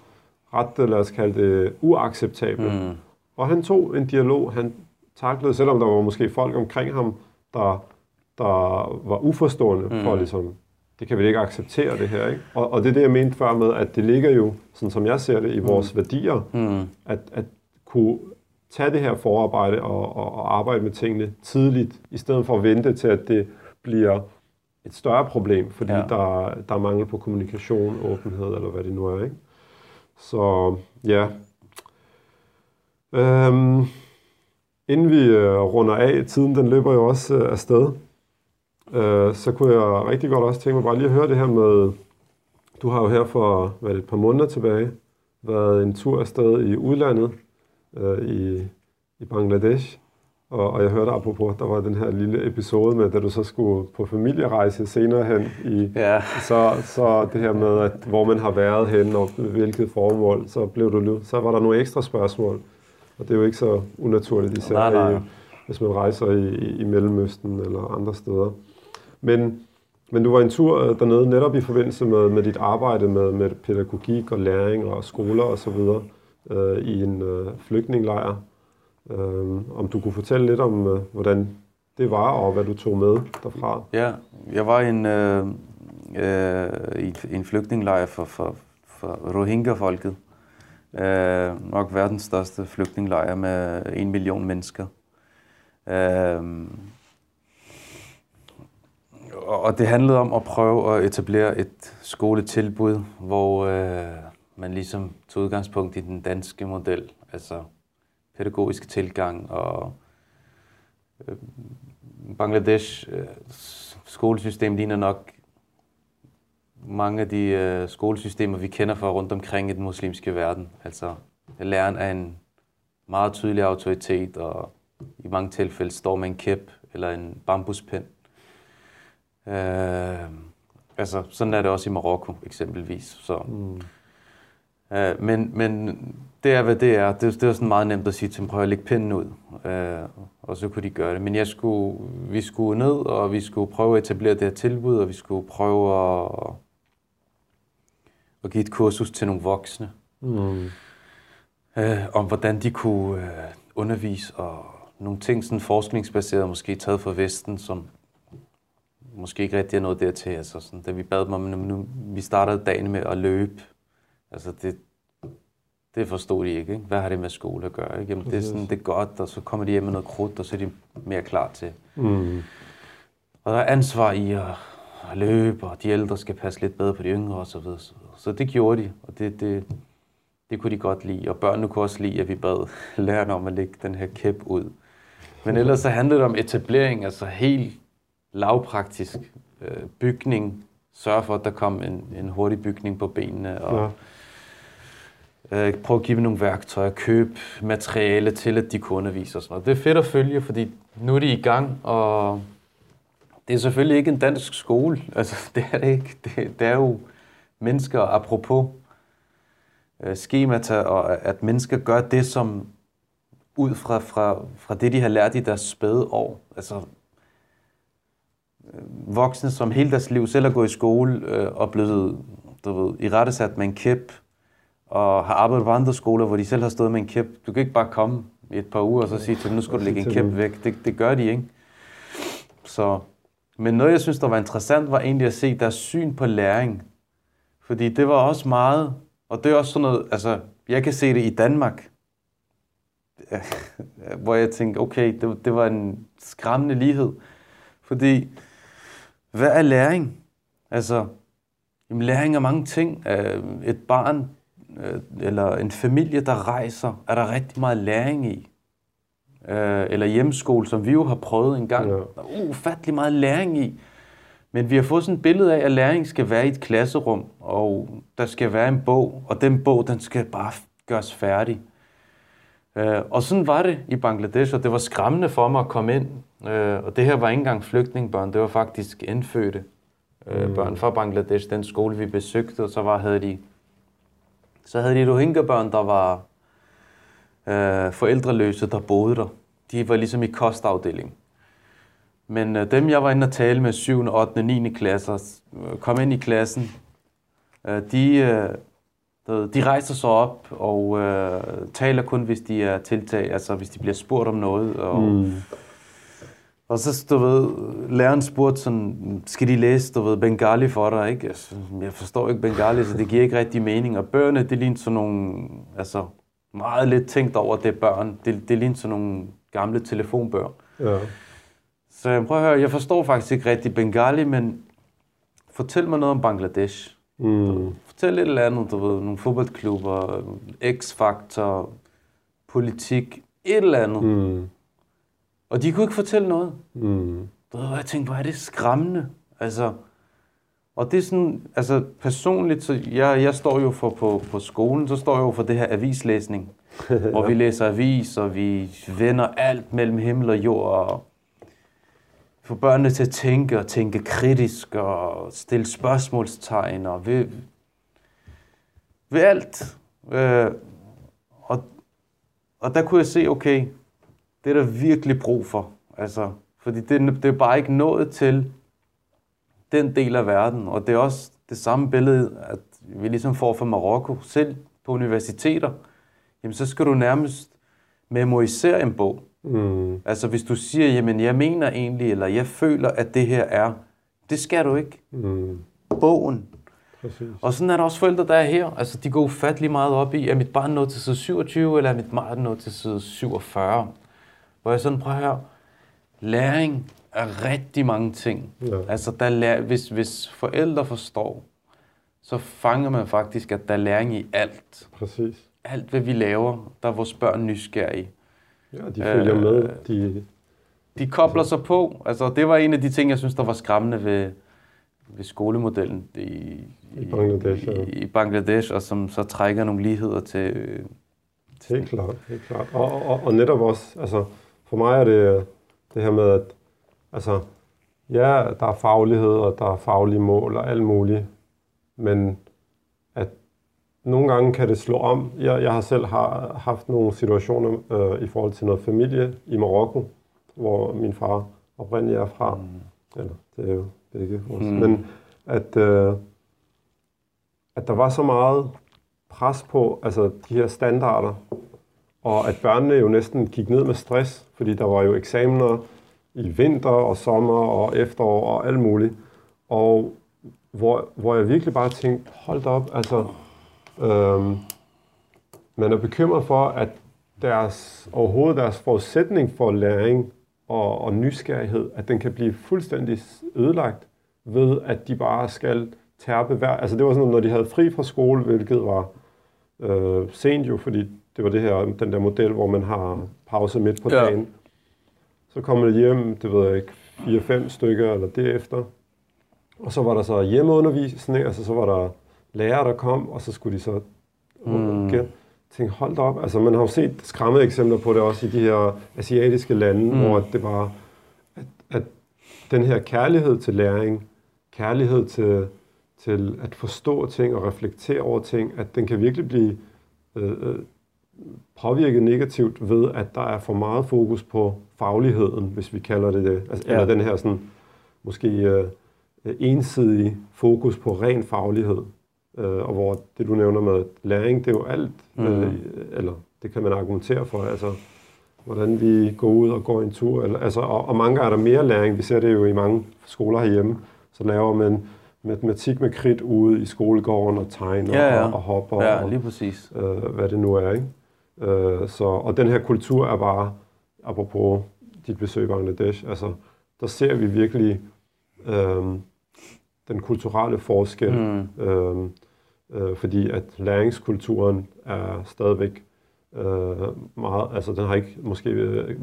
ret lad os kalde det, uacceptable. Mm. Og han tog en dialog, han taklede, selvom der var måske folk omkring ham, der, der var uforstående mm. for ligesom, det kan vi ikke acceptere det her. Ikke? Og, og det er det, jeg mente før med, at det ligger jo, sådan som jeg ser det, i vores mm. værdier, mm. At, at kunne tage det her forarbejde og, og, og arbejde med tingene tidligt, i stedet for at vente til, at det bliver et større problem, fordi ja. der, der er mangel på kommunikation, åbenhed, eller hvad det nu er. Ikke? Så ja. Øhm, inden vi øh, runder af, tiden den løber jo også øh, afsted, øh, så kunne jeg rigtig godt også tænke mig bare lige at høre det her med, du har jo her for hvad det, et par måneder tilbage været en tur afsted i udlandet, øh, i, i Bangladesh. Og, og jeg hørte apropos, der var den her lille episode med, da du så skulle på familierejse senere hen i, Ja. så, så det her med, at hvor man har været hen og hvilket formål, så blev du så var der nogle ekstra spørgsmål. Og det er jo ikke så unaturligt, især Nej, nej. I, hvis man rejser i, i, Mellemøsten eller andre steder. Men, men du var en tur øh, dernede netop i forbindelse med, med dit arbejde med, med pædagogik og læring og skoler osv. Øh, i en øh, flygtningelejr. Øh, om du kunne fortælle lidt om, øh, hvordan det var og hvad du tog med derfra. Ja, jeg var i en, øh, øh, i en flygtningelejr for, for, for Rohingya-folket. Øh, nok verdens største flygtningelejr med en million mennesker. Øh, og og det handlede om at prøve at etablere et skoletilbud, hvor øh, man ligesom tog udgangspunkt i den danske model, altså pædagogisk tilgang og øh, Bangladesh øh, skolesystem ligner nok mange af de øh, skolesystemer, vi kender fra rundt omkring i den muslimske verden. Altså, læreren er en meget tydelig autoritet, og i mange tilfælde står med en kæp eller en bambuspind. Øh, altså, sådan er det også i Marokko eksempelvis. Så, Mm. Øh, men, men det er, hvad det er. Det, det er sådan meget nemt at sige til dem, prøv at lægge pinden ud. Øh, og så kunne de gøre det. Men jeg skulle, vi skulle ned, og vi skulle prøve at etablere det her tilbud, og vi skulle prøve at, at give et kursus til nogle voksne, Mm. øh, om hvordan de kunne øh, undervise, og nogle ting sådan forskningsbaseret, måske taget fra Vesten, som måske ikke rigtig er noget dertil. Altså sådan, da vi bad dem om, nu, vi startede dagen med at løbe. Altså det, det forstod de ikke, ikke. Hvad har det med skole at gøre? Ikke? Jamen, det, er sådan, det er godt, og så kommer de hjem med noget krudt, og så er de mere klar til. Mm. Og der er ansvar i at, at løbe, og de ældre skal passe lidt bedre på de yngre osv. Så, videre, så, videre. Så det gjorde de, og det, det, det kunne de godt lide. Og børnene kunne også lide, at vi bad lærerne om at lægge den her kæp ud. Men ellers så handlede det om etablering, altså helt lavpraktisk øh, bygning. Sørge for, at der kom en, en hurtig bygning på benene. Og, Ja. øh, prøve at give dem nogle værktøjer, købe materiale til, at de kunne undervise og sådan noget. Det er fedt at følge, fordi nu er de i gang, og det er selvfølgelig ikke en dansk skole. Altså, det er det ikke. Det, det er jo mennesker, apropos øh, skemata, og at mennesker gør det, som ud fra, fra, fra det, de har lært i deres spæde år. Altså, øh, voksne, som hele deres liv selv har gået i skole øh, og blevet du ved, i rettesat med en kæp, og har arbejdet på andre skoler, hvor de selv har stået med en kæp. Du kan ikke bare komme i et par uger og så sige til dem, nu skal du lægge en kæp væk. Det, det gør de ikke. Så, men noget, jeg synes, der var interessant, var egentlig at se deres syn på læring. Fordi det var også meget, og det er også sådan noget, altså, jeg kan se det i Danmark, hvor jeg tænkte, okay, det, det var en skræmmende lighed. Fordi, hvad er læring? Altså, jamen, læring er mange ting. Øh, Et barn øh, eller en familie, der rejser, er der rigtig meget læring i. Øh, Eller hjemmeskole, som vi jo har prøvet en gang. Ja. Der er ufattelig meget læring i. Men vi har fået sådan et billede af, at læring skal være i et klasserum, og der skal være en bog, og den bog, den skal bare gøres færdig. Øh, og sådan var det i Bangladesh, og det var skræmmende for mig at komme ind. Øh, og det her var ikke engang flygtningebørn, det var faktisk indfødte øh, Mm. børn fra Bangladesh, den skole vi besøgte, og så var, havde de så havde de Rohingya-børn, der var øh, forældreløse, der boede der. De var ligesom i kostafdeling. Men øh, dem, jeg var inde og tale med 7., 8., 9. klasser, øh, kom ind i klassen, øh, de, øh, de rejser sig op og øh, taler kun, hvis de er tiltag, altså hvis de bliver spurgt om noget. Og, Mm. og så, du ved, læreren spurgte sådan, skal de læse, du ved, Bengali for dig, ikke? Jeg forstår ikke Bengali, så det giver ikke rigtig mening. Og bøgerne, det ligner sådan nogle, altså, meget lidt tænkt over, det børn. Det, det ligner sådan nogle gamle telefonbøger. Ja. Så jeg prøver at høre, jeg forstår faktisk ikke rigtig Bengali, men fortæl mig noget om Bangladesh. Mm. Fortæl et eller andet, du ved, nogle fodboldklubber, X-faktor, politik, et eller andet. Mm. Og de kunne ikke fortælle noget. Mm. Du ved, jeg tænkte, hvor er det skræmmende. Altså, og det er sådan, altså personligt, så jeg, jeg står jo for på, på skolen, så står jeg jo for det her avislæsning. hvor vi læser aviser, vi vender alt mellem himmel og jord, og få børnene til at tænke og tænke kritisk og stille spørgsmålstegn og ved, ved alt. Øh, og, og der kunne jeg se, okay, det er der virkelig brug for. Altså, fordi det, det er bare ikke nået til den del af verden. Og det er også det samme billede, at vi ligesom får fra Marokko, selv på universiteter, jamen så skal du nærmest memorisere en bog. Mm. Altså hvis du siger, jamen jeg mener egentlig, eller jeg føler, at det her er, det skal du ikke. Mm. Bogen. Præcis. Og sådan er der også forældre, der er her. Altså de går ufattelig meget op i, er mit barn nået til side 27, eller er mit barn nået til side 47? Hvor jeg sådan prøver at høre, læring er rigtig mange ting. Ja. Altså der lærer, hvis, hvis forældre forstår, så fanger man faktisk, at der er læring i alt. Præcis. Alt, hvad vi laver, der er vores børn nysgerrige. Ja, de følger øh, med. De, de kobler sig på. Altså, det var en af de ting, jeg synes, der var skræmmende ved, ved skolemodellen i, I, Bangladesh, ja. i, i Bangladesh, og som så trækker nogle ligheder til... til helt klart, helt klart. Og, og, og netop også, altså, for mig er det det her med, at altså, ja, der er faglighed, og der er faglige mål og alt muligt, men nogle gange kan det slå om. Jeg, jeg har selv har, haft nogle situationer øh, i forhold til noget familie i Marokko, hvor min far oprindeligt er fra. Mm. Eller, det er jo begge også. Mm. Men at, øh, at der var så meget pres på altså de her standarder, og at børnene jo næsten gik ned med stress, fordi der var jo eksamener i vinter og sommer og efterår og alt muligt. Og hvor, hvor jeg virkelig bare tænkte, hold op, altså, øhm, man er bekymret for, at deres, overhovedet deres forudsætning for læring og, og nysgerrighed, at den kan blive fuldstændig ødelagt ved, at de bare skal tærpe hver... Altså det var sådan, når de havde fri fra skole, hvilket var øh, sent jo, fordi det var det her, den der model, hvor man har pause midt på dagen. Ja. Så kommer det hjem, det ved jeg ikke, fire-fem stykker eller derefter. Og så var der så hjemmeundervisning, altså så var der lærere, der kom, og så skulle de så mm. igen tænke, hold op. Altså man har jo set skræmmede eksempler på det også i de her asiatiske lande, mm. hvor det bare, at, at den her kærlighed til læring, kærlighed til, til at forstå ting og reflektere over ting, at den kan virkelig blive øh, øh påvirket negativt ved, at der er for meget fokus på fagligheden, hvis vi kalder det det. Altså, ja. Eller den her sådan, måske øh, ensidige fokus på ren faglighed. Øh, og hvor det, du nævner med læring, det er jo alt, mm. øh, eller det kan man argumentere for, altså hvordan vi går ud og går en tur. Eller, altså, og, og mange gange er der mere læring. Vi ser det jo i mange skoler herhjemme. Så laver man matematik med kridt ude i skolegården og tegner ja, ja. Og, og hopper. Ja, lige præcis. Og, øh, hvad det nu er, ikke? Øh, så, og den her kultur er bare, apropos dit besøg i Bangladesh, altså, der ser vi virkelig øh, den kulturelle forskel, mm. øh, øh, fordi at læringskulturen er stadigvæk øh, meget, altså den har ikke måske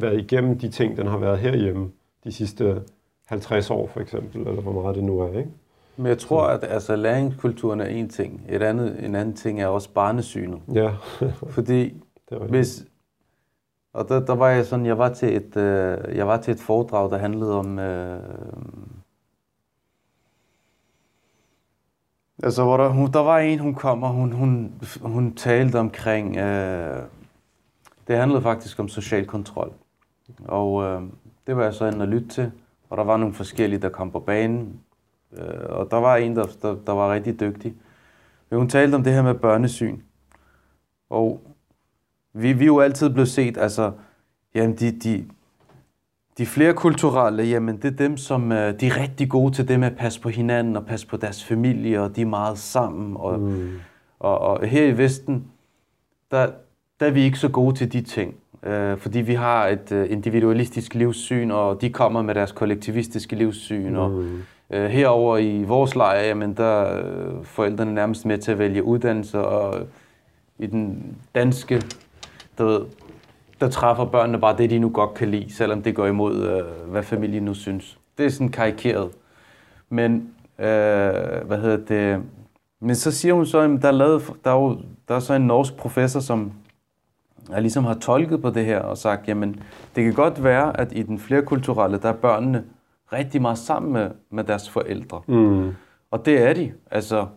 været igennem de ting, den har været herhjemme de sidste 50 år for eksempel, eller hvor meget det nu er, ikke? Men jeg tror, at altså, læringskulturen er en ting. Et andet, en anden ting er også barnesynet. Ja. Fordi hvis, og der, der var jeg sådan, jeg var til et, øh, jeg var til et foredrag, der handlede om, øh, altså hvor der, hun, der var en, hun kom, og hun, hun, hun talte omkring, øh, det handlede faktisk om social kontrol. Og øh, det var jeg så inde og lytte til, og der var nogle forskellige, der kom på banen, øh, og der var en, der, der, der var rigtig dygtig. Men hun talte om det her med børnesyn. Og vi, vi er jo altid blevet set, altså, jamen de, de, de flere kulturelle, jamen det er dem, som øh, de er rigtig gode til det med at passe på hinanden og passe på deres familie, og de er meget sammen. Og, mm. og, og her i Vesten, der, der er vi ikke så gode til de ting. Øh, fordi vi har et øh, individualistisk livssyn, og de kommer med deres kollektivistiske livssyn. Mm. Og øh, herover i vores lejr, jamen der er forældrene nærmest med til at vælge uddannelse, og i den danske du ved, der træffer børnene bare det, de nu godt kan lide, selvom det går imod, øh, hvad familien nu synes. Det er sådan karikeret. Men, øh, hvad hedder det, men så siger hun så, at der er, lavet, der er, jo, der er så en norsk professor, som jeg ligesom har tolket på det her og sagt, jamen, det kan godt være, at i den flerkulturelle, der er børnene rigtig meget sammen med, med deres forældre. Mm. Og det er de, altså.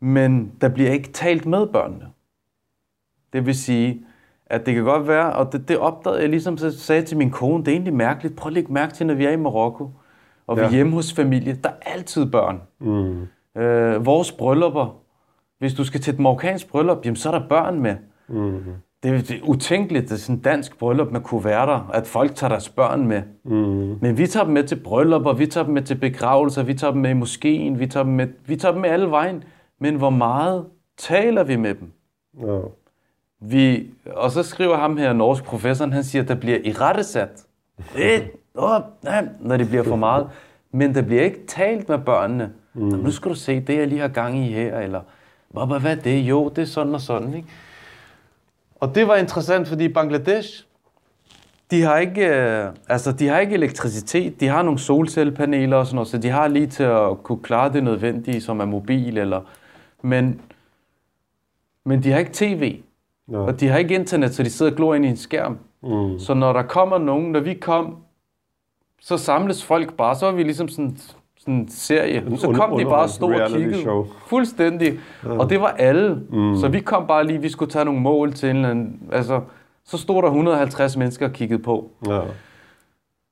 Men der bliver ikke talt med børnene. Det vil sige, at det kan godt være, og det, det opdagede jeg ligesom, så sagde til min kone, det er egentlig mærkeligt. Prøv at lægge mærke til, når vi er i Marokko, og vi Ja. er hjemme hos familie, der er altid børn. Mm. Øh, vores bryllupper, hvis du skal til et marokkansk bryllup, jamen, så er der børn med. Mm. Det, er- det er utænkeligt, det er sådan en dansk bryllup med kuverter, at folk tager deres børn med. Mm. Men vi tager dem med til bryllupper, vi tager dem med til begravelser, vi tager dem med i moskeen, vi tager dem med, vi tager dem med alle vejen. Men hvor meget taler vi med dem? Ja. Vi, og så skriver ham her, norsk professoren, han siger, at der bliver i rettesat. Det, åh, nej, når det bliver for meget. Men der bliver ikke talt med børnene. Mm. Nu skal du se det, jeg lige har gang i her, eller hvad, hvad er det? Jo, det er sådan og sådan. Ikke? Og det var interessant, fordi Bangladesh, de har ikke, øh, altså, de har ikke elektricitet, de har nogle solcellepaneler og sådan noget, så de har lige til at kunne klare det nødvendige, som er mobil, eller, men, men de har ikke tv, Ja. og de har ikke internet, så de sidder og glor ind i en skærm. Mm. Så når der kommer nogen, når vi kom, så samles folk bare, så var vi ligesom sådan, sådan en serie. Så kom de bare og stod og kiggede. show. Fuldstændig. Ja. Og det var alle. Mm. Så vi kom bare lige, vi skulle tage nogle mål til en eller anden, altså, så stod der 150 mennesker og kiggede på. Ja.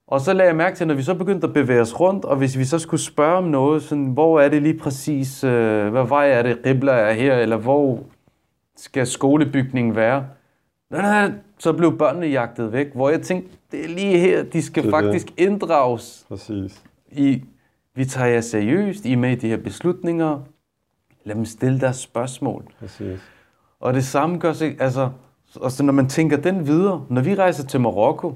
Og så lagde jeg mærke til, når vi så begyndte at bevæge os rundt, og hvis vi så skulle spørge om noget, sådan, hvor er det lige præcis, øh, hvad vej er det, Ribla er her, eller hvor skal skolebygningen være? Så blev børnene jagtet væk, hvor jeg tænkte, det er lige her, de skal Det er det. faktisk inddrages Præcis. i, vi tager jer seriøst, I er med i de her beslutninger, lad dem stille deres spørgsmål. Præcis. Og det samme gør sig, altså, og så når man tænker den videre, når vi rejser til Marokko,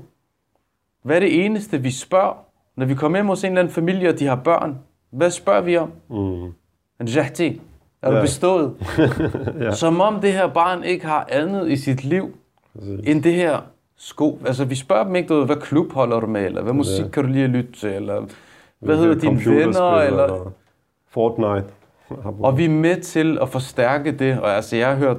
hvad er det eneste, vi spørger, når vi kommer hjem hos en eller anden familie, og de har børn? Hvad spørger vi om? Mm. Njahti, er du Ja. bestået? Ja. Som om det her barn ikke har andet i sit liv, Præcis. end det her sko. Altså, vi spørger dem ikke, du ved, hvad klub holder du med, eller hvad musik Ja. kan du lige at lytte til, eller hvad Hvilke hedder dine venner, eller... Fortnite. Og vi er med til at forstærke det, og altså jeg har hørt,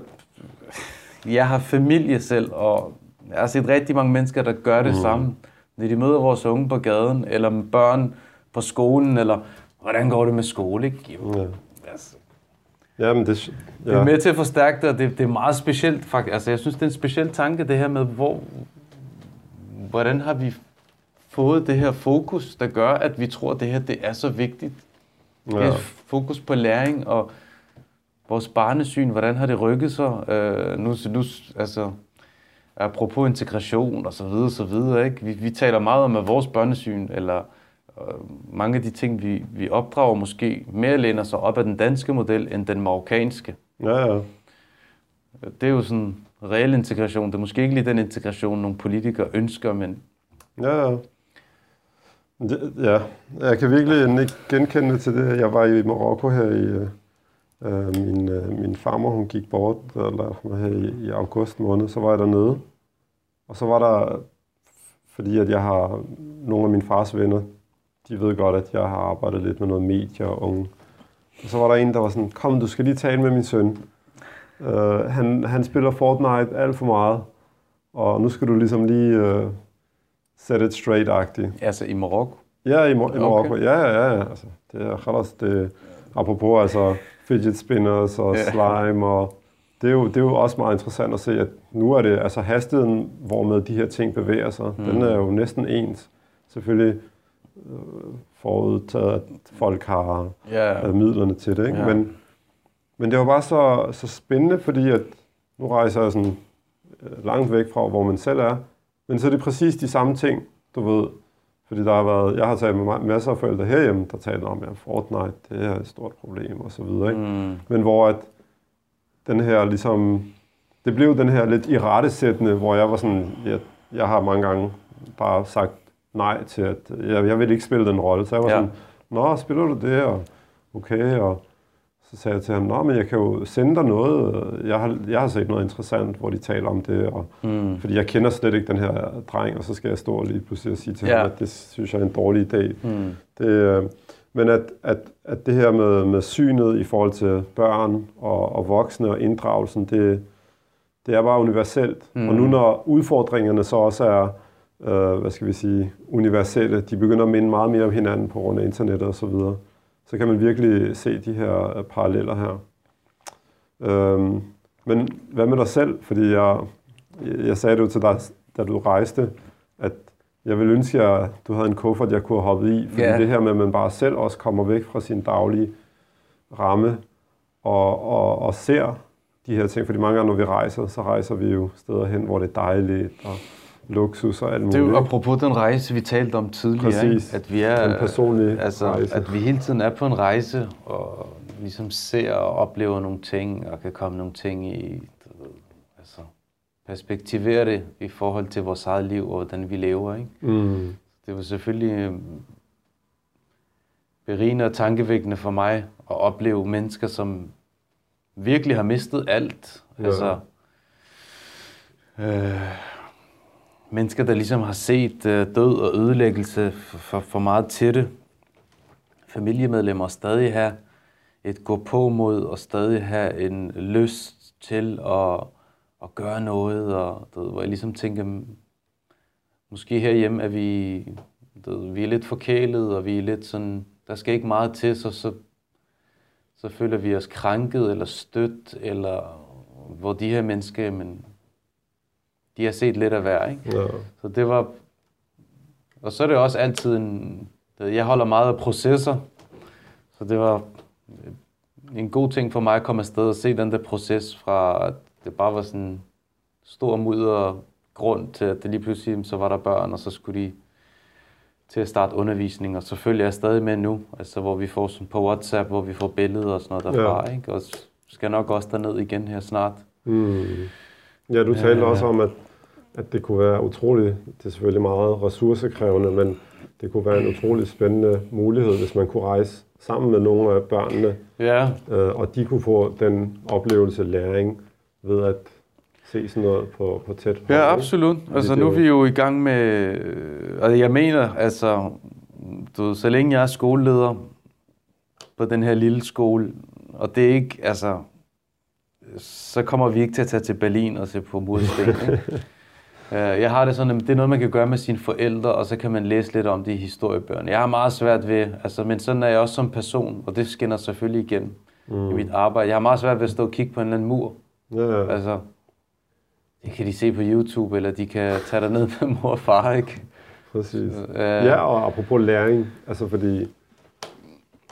jeg har familie selv, og jeg har set rigtig mange mennesker, der gør det mm. samme. Når de møder vores unge på gaden, eller børn på skolen, eller hvordan går det med skole, ikke? Jo, Ja. Jamen, det, det er ja. med til at forstærke det, og det, det er meget specielt faktisk. Altså jeg synes, det er en speciel tanke, det her med, hvor, hvordan har vi fået det her fokus, der gør, at vi tror, at det her det er så vigtigt. Ja. Det ja. er fokus på læring og vores barnesyn, hvordan har det rykket sig? Øh, nu, nu, altså, apropos integration og så videre, så videre, ikke? Vi, vi taler meget om, at vores børnesyn, eller mange af de ting, vi, vi opdrager måske, mere læner sig op af den danske model, end den marokkanske. Ja, ja. Det er jo sådan reel integration. Det er måske ikke lige den integration, nogle politikere ønsker, men Ja, ja. Det- Ja, jeg kan virkelig ikke genkende det til det. Jeg var i Marokko her i... øh, min, øh, min farmor, hun gik bort eller, hvad her, i, i august måned, så var jeg dernede. Og så var der, fordi at jeg har nogle af mine fars venner, de ved godt, at jeg har arbejdet lidt med noget medie og unge. Og så var der en, der var sådan, kom, du skal lige tale med min søn. Uh, han, han spiller Fortnite alt for meget, og nu skal du ligesom lige uh, set it straight-agtigt. altså i Marokko. Ja, i, Mar- i Marokko. Okay. Ja, ja, ja. Altså, det er khalas, det apropos altså fidget spinners og slime og det er, jo, det er jo også meget interessant at se, at nu er det altså hastigheden, hvormed de her ting bevæger sig, mm. den er jo næsten ens. Selvfølgelig øh, forudtaget, at folk har øh, midlerne til det. Ikke? Ja. Men, men det var bare så, så spændende, fordi at nu rejser jeg sådan øh, langt væk fra, hvor man selv er. Men så er det præcis de samme ting, du ved. Fordi der har været, jeg har talt med ma- masser af forældre herhjemme, der taler om, at Fortnite, det er et stort problem og så videre. Ikke? mm, Men hvor at den her ligesom, det blev den her lidt irettesættende, hvor jeg var sådan, jeg, jeg har mange gange bare sagt nej til, at jeg, jeg vil ikke spille den rolle. Så jeg var Ja. sådan, nå, spiller du det? Og, okay, og så sagde jeg til ham, nå, men jeg kan jo sende dig noget. Jeg har, jeg har set noget interessant, hvor de taler om det, og, mm, fordi jeg kender slet ikke den her dreng, og så skal jeg stå og lige pludselig og sige til Ja. ham, at det synes jeg er en dårlig idé. mm, Det, øh, men at, at, at det her med, med synet i forhold til børn og, og voksne og inddragelsen, det, det er bare universelt. Mm. Og nu når udfordringerne så også er, øh, hvad skal vi sige, universelle, de begynder at minde meget mere om hinanden på grund af internettet og så videre, så kan man virkelig se de her øh, paralleller her. Øhm, men hvad med dig selv? Fordi jeg, jeg sagde det jo til dig, da du rejste, at jeg vil ønske, at du havde en kuffert, jeg kunne have hoppet i. Fordi yeah. det her med, at man bare selv også kommer væk fra sin daglige ramme og, og, og ser de her ting. Fordi mange gange, når vi rejser, så rejser vi jo steder hen, hvor det er dejligt og luksus og alt muligt. Det er jo apropos den rejse, vi talte om tidligere. Præcis. At vi er, en personlig altså, rejse. At vi hele tiden er på en rejse og ligesom ser og oplever nogle ting og kan komme nogle ting i altså, perspektivere det i forhold til vores eget liv og hvordan vi lever. Ikke? Mm. Det var selvfølgelig øhm, berigende og tankevækkende for mig at opleve mennesker, som virkelig har mistet alt. Ja. Altså, øh, mennesker, der ligesom har set øh, død og ødelæggelse for, for, for meget tætte. Familiemedlemmer stadig have et gå på mod og stadig have en lyst til at, at gøre noget. Og, du ved, hvor jeg ligesom tænker, måske herhjemme er vi, du ved, vi er lidt forkælet, og vi er lidt sådan, der skal ikke meget til, så, så, så føler vi os krænket eller stødt, eller hvor de her mennesker, men de har set lidt af hver, ikke? Ja. Så det var... Og så er det også altid en... Jeg holder meget af processer, så det var en god ting for mig at komme afsted og se den der proces fra, at det bare var sådan stor mudder grund til, at det lige pludselig, så var der børn, og så skulle de til at starte undervisning, og selvfølgelig er jeg stadig med nu, altså hvor vi får sådan på WhatsApp, hvor vi får billeder og sådan noget derfra, ja. ikke? Og skal nok også derned igen her snart. Mm. Ja, du talte Ja. også om, at, at det kunne være utroligt, det er selvfølgelig meget ressourcekrævende, men det kunne være en utrolig spændende mulighed, hvis man kunne rejse sammen med nogle af børnene, Ja, øh, og de kunne få den oplevelse, læring, ved at se sådan noget på, på tæt hold, Ja, absolut. Altså nu er vi jo i gang med, øh, og jeg mener, altså, du så længe jeg er skoleleder på den her lille skole, og det er ikke, altså, så kommer vi ikke til at tage til Berlin og se på mursten. Øh, Jeg har det sådan, at det er noget, man kan gøre med sine forældre, og så kan man læse lidt om det i historiebøgerne. Jeg har meget svært ved, altså, men sådan er jeg også som person, og det skinner selvfølgelig igen mm. i mit arbejde. Jeg har meget svært ved at stå og kigge på en eller anden mur. Ja, ja. Altså, det kan de se på YouTube, eller de kan tage der ned med mor og far, ikke? Præcis. Øh, Ja, og apropos læring, altså fordi,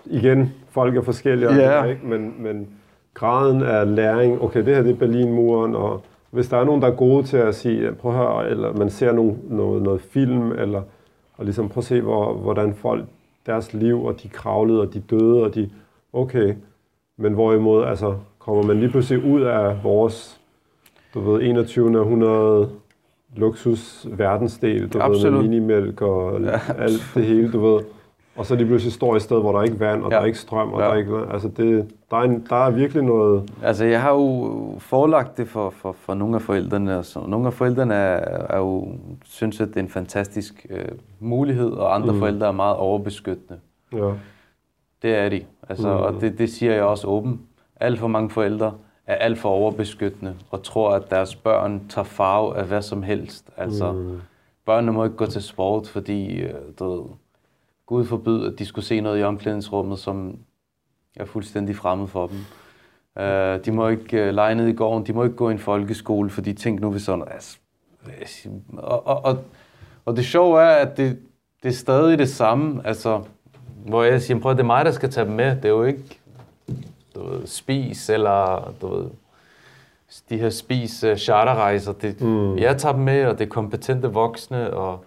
igen, folk er forskellige, Ja. ikke? Men, men graden af læring, okay, det her det er Berlinmuren, og hvis der er nogen, der er gode til at sige, prøv at høre, eller man ser nogle, noget, noget film, eller og ligesom prøv at se, hvor, hvordan folk, deres liv, og de kravlede, og de døde, og de, okay, men hvorimod, altså, kommer man lige pludselig ud af vores, du ved, 21. århundrede luksus verdensdel, du ved, Absolut. med minimælk og ja. alt det hele, du ved. Og så lige pludselig står i et sted, hvor der er ikke vand, og. Ja. der er ikke strøm, og Ja. der er ikke... Altså, det, der, er en, der er virkelig noget... Altså, jeg har jo forelagt det for, for, for nogle af forældrene, og så nogle af forældrene er, er jo, synes, at det er en fantastisk øh, mulighed, og andre mm. forældre er meget overbeskyttende. Ja, Det er de. Altså, mm. Og det, det siger jeg også åben. Alt for mange forældre er alt for overbeskyttende, og tror, at deres børn tager farve af hvad som helst. Altså, mm. børnene må ikke gå til sport, fordi, øh, du ved, Gud forbyde, at de skulle se noget i omklædningsrummet, som er fuldstændig fremmed for dem. Uh, de må ikke uh, lege ned i gården, de må ikke gå i en folkeskole, fordi tænk nu, hvis sådan... Altså, og, og, og, og det sjove er, at det, det er stadig det samme, altså, hvor jeg siger, prøv at det er mig, der skal tage dem med. Det er jo ikke du ved, spis, eller du ved, de her spis uh, charterrejser. Det, mm. Jeg tager dem med, og det er kompetente voksne, og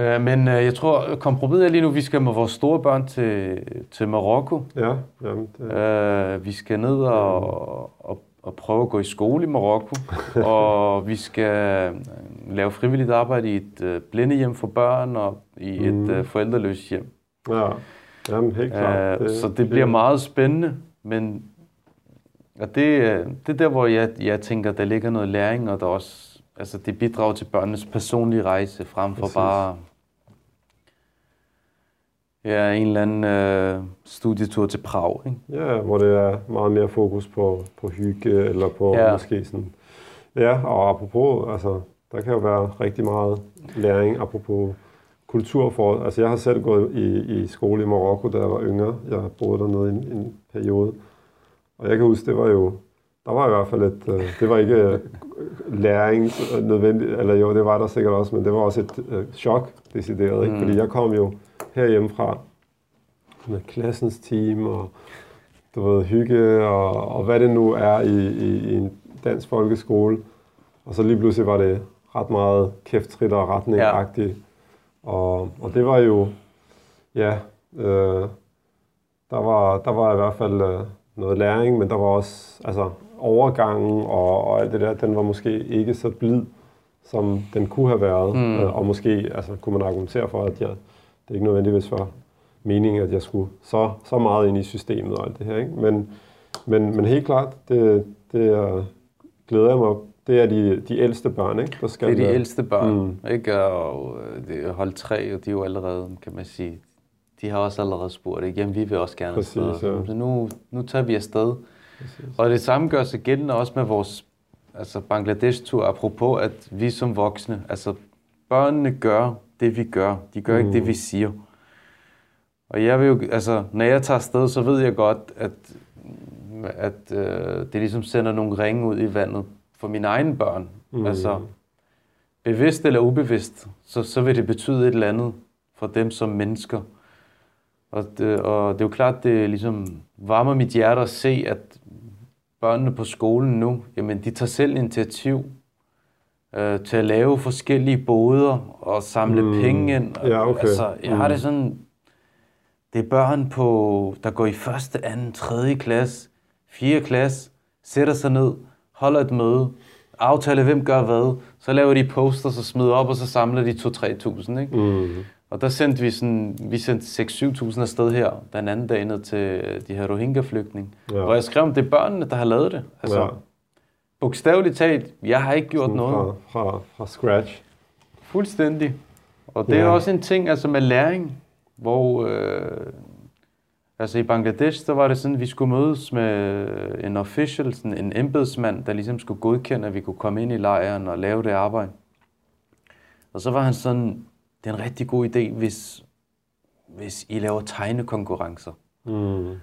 Øh, men øh, jeg tror, kompromiset er lige nu, vi skal med vores store børn til, til Marokko. ja, jamen, det, Øh, vi skal ned og, og, og prøve at gå i skole i Marokko. og vi skal øh, lave frivilligt arbejde i et øh, blindehjem for børn og i et Mm. øh, forældreløst hjem. ja, jamen, helt klart. Øh, så det bliver meget spændende, men og det, øh, det er der, hvor jeg, jeg tænker, der ligger noget læring, og der også, altså det bidrager til børnenes personlige rejse, frem for Præcis. bare Ja, en eller anden øh, studietur til Prag, ikke? Ja, hvor det er meget mere fokus på, på hygge, eller på ja. måske sådan... Ja, og apropos, altså, der kan jo være rigtig meget læring, apropos kultur for... Altså, jeg har selv gået i, i skole i Marokko, da jeg var yngre. Jeg boede dernede en, en periode. Og jeg kan huske, det var jo... Der var i hvert fald et... Øh, det var ikke øh, læring nødvendigt, eller jo, det var der sikkert også, men det var også et øh, chok, decideret, ikke? Mm. Fordi jeg kom jo herhjemmefra med klassens team og du ved, hygge og, og hvad det nu er i, i, i en dansk folkeskole. Og så lige pludselig var det ret meget kæfttrit og retningagtigt. Ja. Og, og det var jo, ja, øh, der, var, der var i hvert fald øh, noget læring, men der var også altså, overgangen og, og alt det der, den var måske ikke så blid, som den kunne have været. Mm. Øh, og måske altså, kunne man argumentere for, at jeg, det er ikke nødvendigvis var meningen, at jeg skulle så, så meget ind i systemet og alt det her. Ikke? Men, men, men helt klart, det, det er, glæder jeg mig det er de, de ældste børn, ikke? Der skal det er de ældste børn, mm. ikke? Og øh, det er hold tre, og de er jo allerede, kan man sige, de har også allerede spurgt, ikke? Jamen, vi vil også gerne Præcis, afsted. Ja. Så nu, nu tager vi afsted. Præcis. Og det samme gør sig gældende også med vores altså Bangladesh-tur, apropos at vi som voksne, altså børnene gør det, vi gør. De gør mm. ikke det, vi siger. Og jeg vil jo, altså, når jeg tager afsted, så ved jeg godt, at, at øh, det ligesom sender nogle ringe ud i vandet for mine egne børn. Mm. Altså, bevidst eller ubevidst, så, så vil det betyde et eller andet for dem som mennesker. Og det, og det er jo klart, det ligesom varmer mit hjerte at se, at børnene på skolen nu, jamen de tager selv initiativ øh, til at lave forskellige boder og samle mm. penge ind. Ja, okay. Altså, jeg har det mm. sådan, det er børn, på, der går i første, anden, tredje klasse, fjerde klasse, sætter sig ned, holder et møde, aftaler, hvem gør hvad, så laver de poster, så smider op, og så samler de 2-3.000, ikke? Mm. Og der sendte vi sådan, vi sendte 6-7.000 afsted her, den anden dag ned til de her Rohingya-flygtninge. Ja. Hvor jeg skrev, om det er børnene, der har lavet det. Altså, ja. bogstaveligt talt, jeg har ikke gjort sådan noget. Fra, fra, fra scratch. Fuldstændig. Og det ja. er også en ting, altså med læring, hvor øh, altså i Bangladesh, der var det sådan, at vi skulle mødes med en official, sådan en embedsmand, der ligesom skulle godkende, at vi kunne komme ind i lejren og lave det arbejde. Og så var han sådan, det er en rigtig god idé, hvis, hvis I laver tegnekonkurrencer. Mm.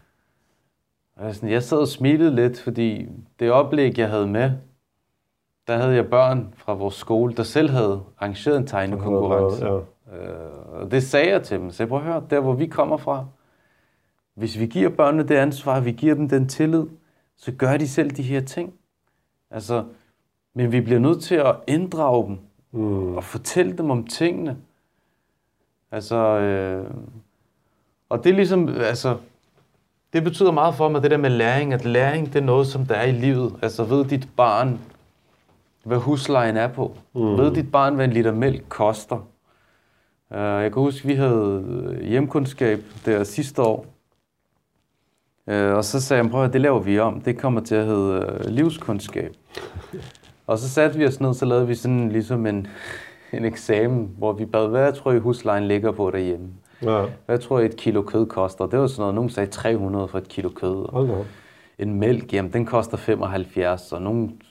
Og sådan, jeg sad og smilede lidt, fordi det oplæg, jeg havde med, der havde jeg børn fra vores skole, der selv havde arrangeret en tegnekonkurrence. Ja. Øh, og det sagde jeg til dem. Så jeg prøver at høre, der hvor vi kommer fra, hvis vi giver børnene det ansvar, vi giver dem den tillid, så gør de selv de her ting. Altså, men vi bliver nødt til at inddrage dem mm. og fortælle dem om tingene. Altså, øh, og det er ligesom, altså, det betyder meget for mig, det der med læring, at læring, det er noget, som der er i livet. Altså, ved dit barn, hvad huslejen er på. Mm. Ved dit barn, hvad en liter mælk koster. Uh, jeg kan huske, vi havde hjemkundskab der sidste år. Uh, og så sagde jeg, prøv at det laver vi om. Det kommer til at hedde uh, livskundskab. og så satte vi os ned, så lavede vi sådan ligesom en, en eksamen, hvor vi bad, hvad tror I huslejen ligger på derhjemme? Ja. Hvad tror I et kilo kød koster? Det var sådan noget, nogen sagde 300 for et kilo kød. Okay. En mælk, jamen den koster 75, og nogen,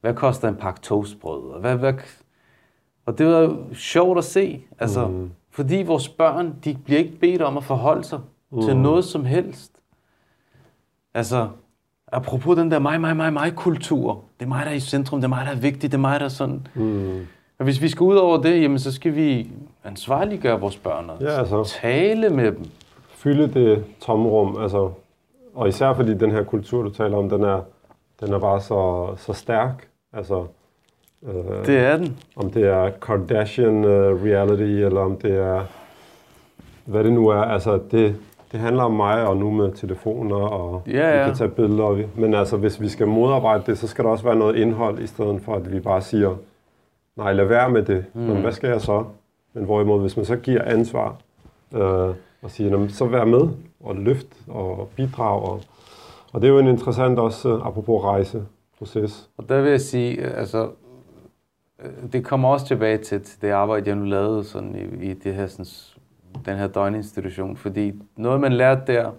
hvad koster en pakke toastbrød? Og, hvad, hvad, og det var sjovt at se, altså, mm. fordi vores børn, de bliver ikke bedt om at forholde sig mm. til noget som helst. Altså, apropos den der mig, mig, mig, mig kultur. Det er mig, der er i centrum, det er mig, der er vigtigt, det er mig, der er sådan. Mm. Og hvis vi skal ud over det, jamen, så skal vi ansvarliggøre vores børn og ja, altså, tale med dem. Fylde det tomrum, altså, og især fordi den her kultur, du taler om, den er, den er bare så, så stærk. Altså, øh, det er den. Om det er Kardashian uh, reality, eller om det er, hvad det nu er. Altså, det, det handler om mig, og nu med telefoner, og ja, ja. vi kan tage billeder. Men altså, hvis vi skal modarbejde det, så skal der også være noget indhold, i stedet for at vi bare siger, nej, lad være med det. Mm. Men hvad skal jeg så? Men hvorimod, hvis man så giver ansvar, øh, og siger, så vær med, og løft, og bidrag. Og, og det er jo en interessant også, øh, apropos rejseproces. Og der vil jeg sige, altså, øh, det kommer også tilbage til, til det arbejde, jeg nu lavede sådan i, i det her sådan, den her døgninstitution, fordi noget, man lærte der,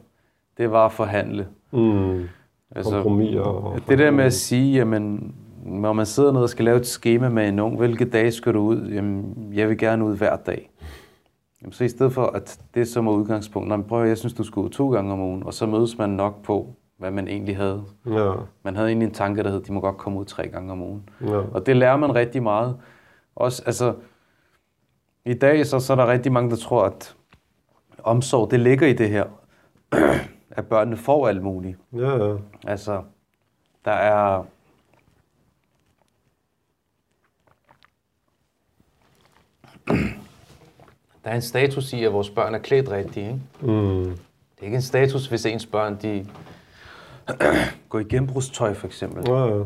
det var at forhandle. Mm. Altså, Kompromiser. Og det der med at sige, jamen, når man sidder ned og skal lave et schema med en ung, hvilke dage skal du ud? Jamen, jeg vil gerne ud hver dag. Jamen, så i stedet for, at det som er udgangspunkt, man prøver, jeg synes, du skal ud to gange om ugen, og så mødes man nok på, hvad man egentlig havde. Ja. Man havde egentlig en tanke, der hed, de må godt komme ud tre gange om ugen. Ja. Og det lærer man rigtig meget. Også, altså, i dag så, så er der rigtig mange, der tror, at omsorg, det ligger i det her, at børnene får alt muligt. Ja, ja. Altså, der er... Der er en status i, at vores børn er klædt rigtigt, ikke? Mm. Det er ikke en status, hvis ens børn, de går i genbrugstøj, for eksempel. Ja, ja.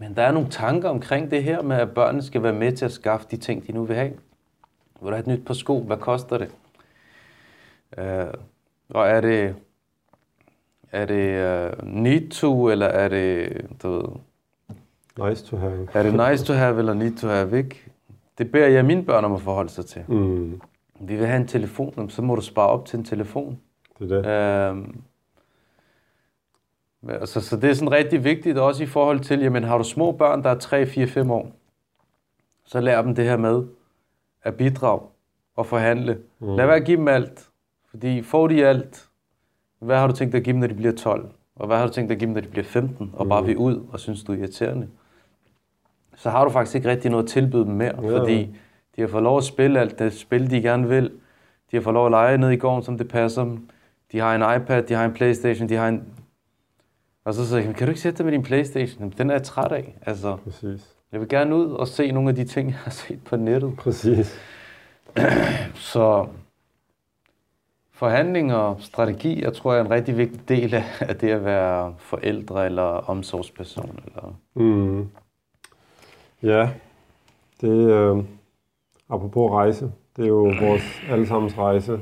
Men der er nogle tanker omkring det her med, at børnene skal være med til at skaffe de ting, de nu vil have. Vil du have et nyt par sko? Hvad koster det? Øh, og er det, er det uh, need to, eller er det, du ved, Nice to have. er det nice to have, eller need to have, ikke? Det beder jeg mine børn om at forholde sig til. Mm. Vi vil have en telefon, så må du spare op til en telefon. Det er det. Øhm, altså, så det er sådan rigtig vigtigt også i forhold til, jamen har du små børn, der er 3, 4, 5 år, så lær dem det her med at bidrage og forhandle. Mm. Lad være at give dem alt, fordi får de alt, hvad har du tænkt dig at give dem, når de bliver 12? Og hvad har du tænkt dig at give dem, når de bliver 15, og bare vil ud og synes, du er irriterende? Så har du faktisk ikke rigtig noget at tilbyde dem mere, Ja. fordi de har fået lov at spille alt det spil, de gerne vil. De har fået lov at lege ned i gården, som det passer dem. De har en iPad, de har en Playstation, de har en... Og så siger jeg, kan du ikke sætte dig med din Playstation? Jamen, Den er jeg træt af. Altså, Præcis. jeg vil gerne ud og se nogle af de ting, jeg har set på nettet. Præcis. Så forhandling og strategi, jeg tror, er en rigtig vigtig del af af det at være forældre eller omsorgsperson. Eller... Mm. Ja, det øh, apropos rejse, det er jo vores allesammens rejse,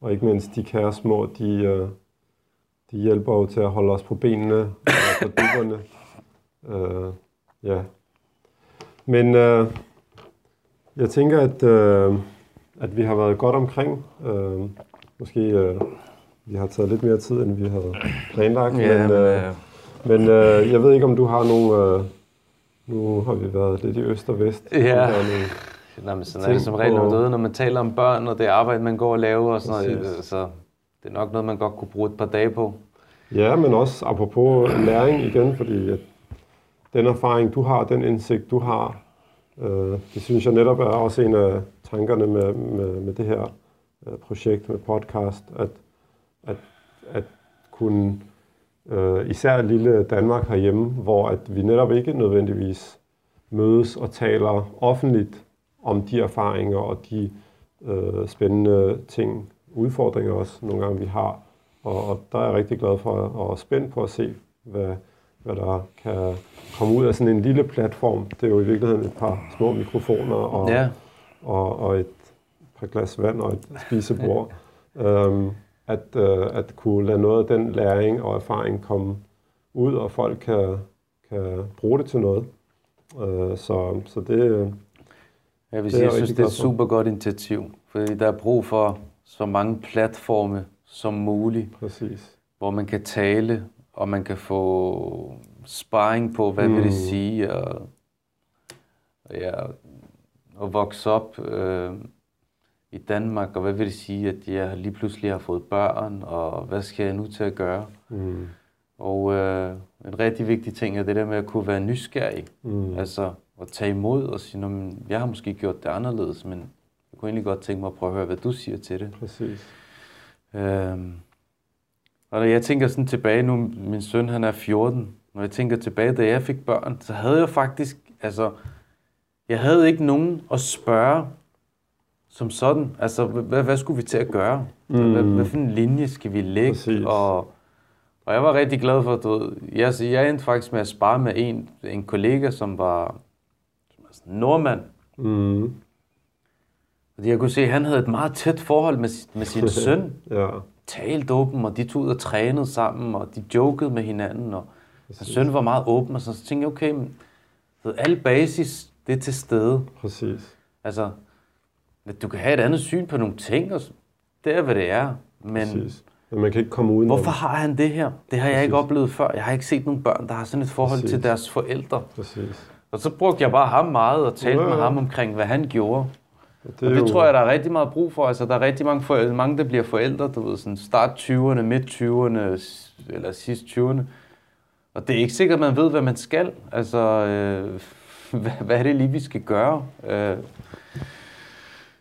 og ikke mindst de kære små, de, øh, de hjælper jo til at holde os på benene og på dupperne. Øh, ja. Men øh, jeg tænker, at, øh, at vi har været godt omkring. Øh, måske øh, vi har taget lidt mere tid, end vi havde planlagt. men, øh, men øh, jeg ved ikke, om du har nogle... Øh, nu har vi været lidt i øst og vest. Ja. Nå, men sådan er det som regel, når, man når man taler om børn, og det arbejde, man går og laver, og sådan noget, Præcis. så det er nok noget, man godt kunne bruge et par dage på. Ja, men også apropos læring igen, fordi at den erfaring, du har, den indsigt, du har, øh, det synes jeg netop er også en af tankerne med, med, med det her øh, projekt med podcast, at, at, at kunne øh, især lille Danmark herhjemme, hvor at vi netop ikke nødvendigvis mødes og taler offentligt om de erfaringer og de øh, spændende ting, udfordringer også nogle gange vi har. Og, og der er jeg rigtig glad for og spændt på at se, hvad, hvad der kan komme ud af sådan en lille platform. Det er jo i virkeligheden et par små mikrofoner og, Ja, og, og et par glas vand og et spisebord. øhm, at, øh, at kunne lade noget af den læring og erfaring komme ud, og folk kan, kan bruge det til noget. Øh, så, så det, jeg vil sige, jeg synes, det er et super godt initiativ, fordi der er brug for så mange platforme som muligt, præcis. hvor man kan tale, og man kan få sparring på, hvad mm. vil det Mm. sige, og, og ja, at vokse op øh, i Danmark, og hvad vil det sige, at jeg lige pludselig har fået børn, og hvad skal jeg nu til at gøre? Mm. Og øh, en rigtig vigtig ting er det der med at kunne være nysgerrig. Mm. Altså at tage imod og sige, "Nå, men jeg har måske gjort det anderledes, men jeg kunne egentlig godt tænke mig at prøve at høre, hvad du siger til det. Præcis. Øhm, og når jeg tænker sådan tilbage nu, min søn han er 14, når jeg tænker tilbage, da jeg fik børn, så havde jeg faktisk, altså, jeg havde ikke nogen at spørge som sådan. Altså, hvad, hvad skulle vi til at gøre? Mm. Hvad, hvad for en linje skal vi lægge? Præcis. Og, og jeg var rigtig glad for, du ved, jeg, jeg endte faktisk med at spare med en, en kollega, som var som en nordmand. Mm. Fordi jeg kunne se, at han havde et meget tæt forhold med, sin- med sin søn. Ja, Talte åben, og de tog ud og trænede sammen, og de jokede med hinanden, og hans søn var meget åben, og så, så tænkte jeg, okay, men, ved, alle basis, det er til stede. præcis. Altså, at du kan have et andet syn på nogle ting, og det er, hvad det er. Men Præcis. Men man kan ikke komme uden hvorfor har han det her? Det har jeg ikke Præcis. oplevet før. Jeg har ikke set nogen børn, der har sådan et forhold Præcis. til deres forældre. Præcis. Og så brugte jeg bare ham meget og talte Ja, med ja. ham omkring, hvad han gjorde. Og Og det tror jeg, der er rigtig meget brug for. Altså, der er rigtig mange, forældre, mange der bliver forældre, du ved, sådan start 20'erne, midt 20'erne, s- eller sidst 20'erne. Og det er ikke sikkert, at man ved, hvad man skal. Altså, øh, hvad, hvad er det lige, vi skal gøre? Øh,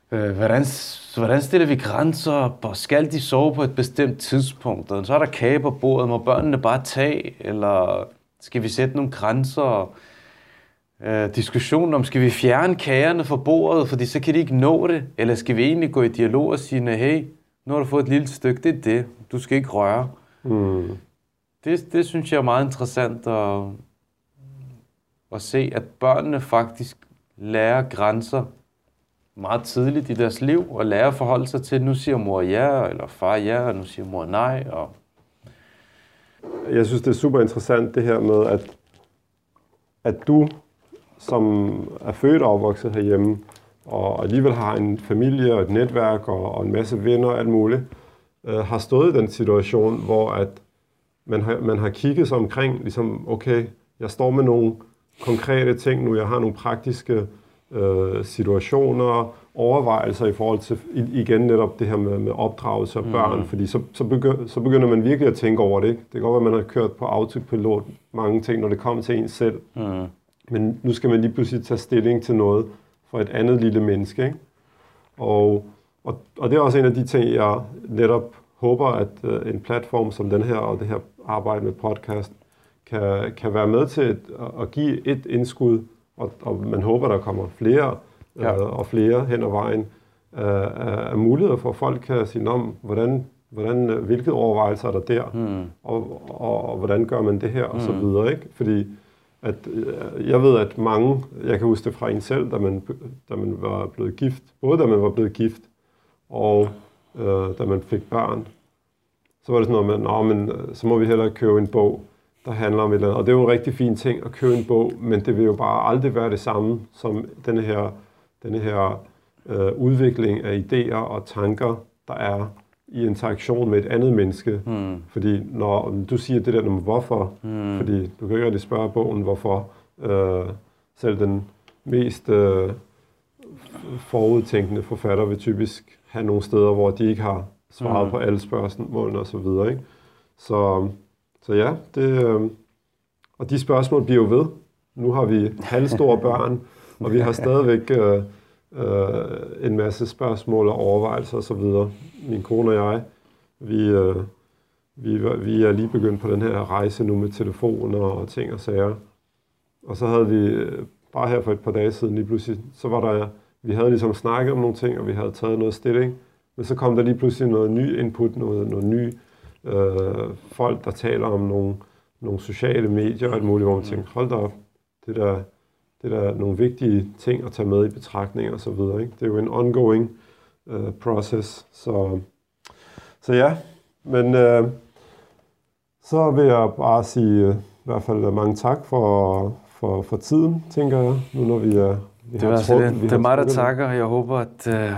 hvordan, hvordan stiller vi grænser og skal de sove på et bestemt tidspunkt? Og så er der kage på bordet, må børnene bare tage? Eller skal vi sætte nogle grænser? Øh, diskussionen om, skal vi fjerne kagerne fra bordet, fordi så kan de ikke nå det? Eller skal vi egentlig gå i dialog og sige, hey, nu har du fået et lille stykke, det er det, du skal ikke røre. Mm. Det, det synes jeg er meget interessant at, at se, at børnene faktisk lærer grænser meget tidligt i deres liv, og lære at forholde sig til, nu siger mor ja, eller far ja, og nu siger mor nej. Og, Jeg synes, det er super interessant det her med, at, at du, som er født og opvokset herhjemme, og alligevel har en familie og et netværk og, og en masse venner og alt muligt, øh, har stået i den situation, hvor at man har, man har kigget sig omkring, ligesom, okay, jeg står med nogle konkrete ting nu, jeg har nogle praktiske øh, situationer, overvejelser i forhold til, igen netop det her med, med opdragelse af børn, mm. fordi så, så, begynder, så begynder man virkelig at tænke over det. Ikke? Det kan godt være, at man har kørt på autopilot mange ting, når det kommer til en selv, mm, men nu skal man lige pludselig tage stilling til noget for et andet lille menneske. Ikke? Og, og, og det er også en af de ting, jeg netop håber, at øh, en platform som den her, og det her arbejde med podcast, kan, kan være med til at, at give et indskud, og, og man håber, der kommer flere Ja. øh, og flere hen ad vejen. Øh, af, af muligheder for, at folk kan sige, om hvordan, hvordan, øh, hvilke overvejelser er der der, mm, og, og, og hvordan gør man det her, og så videre, ikke? Fordi at, øh, jeg ved, at mange, jeg kan huske det fra en selv, da man, da man var blevet gift, både da man var blevet gift, og øh, da man fik børn, så var det sådan noget med, Nå, men øh, så må vi hellere købe en bog, der handler om et eller andet. Og det er jo en rigtig fin ting at købe en bog, men det vil jo bare aldrig være det samme som denne her, denne her øh, udvikling af idéer og tanker, der er i interaktion med et andet menneske. mm, Fordi når du siger det der med hvorfor, mm, fordi du kan ikke rigtig spørge bogen, hvorfor øh, selv den mest øh, forudtænkende forfatter vil typisk have nogle steder, hvor de ikke har svaret Mm. på alle spørgsmålene og så videre. Ikke? Så, så ja, det, øh, og de spørgsmål bliver jo ved. Nu har vi halvstore børn, og vi har stadigvæk øh, øh, en masse spørgsmål og overvejelser osv. Min kone og jeg, vi, øh, vi, vi er lige begyndt på den her rejse nu med telefoner og ting og sager. Og så havde vi øh, bare her for et par dage siden lige pludselig, så var der, vi havde ligesom snakket om nogle ting, og vi havde taget noget stilling. Men så kom der lige pludselig noget ny input, noget, noget ny øh, folk, der taler om nogle, nogle sociale medier og alt muligt, hvor man tænker, hold da op, det der, det der er nogle vigtige ting at tage med i betragtning og så videre. Ikke? Det er jo en ongoing øh, process. Så, så ja, men øh, så vil jeg bare sige øh, i hvert fald mange tak for, for, for tiden, tænker jeg, nu når vi er... Vi Det, var altså det, det er mig, der takker, og jeg håber, at, øh,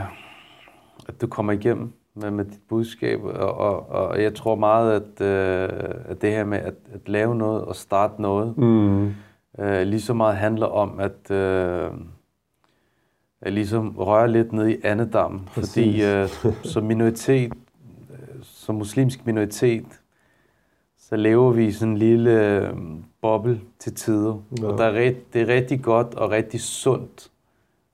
at du kommer igennem med, med dit budskab. Og, og, og jeg tror meget, at, øh, at det her med at, at lave noget og starte noget, Mm, øh, lige så meget handler om at, øh, at ligesom røre lidt ned i andedammen. Fordi øh, som minoritet, øh, som muslimsk minoritet, så lever vi i sådan en lille øh, boble til tider. Ja. Og der er ret, det er rigtig godt og rigtig sundt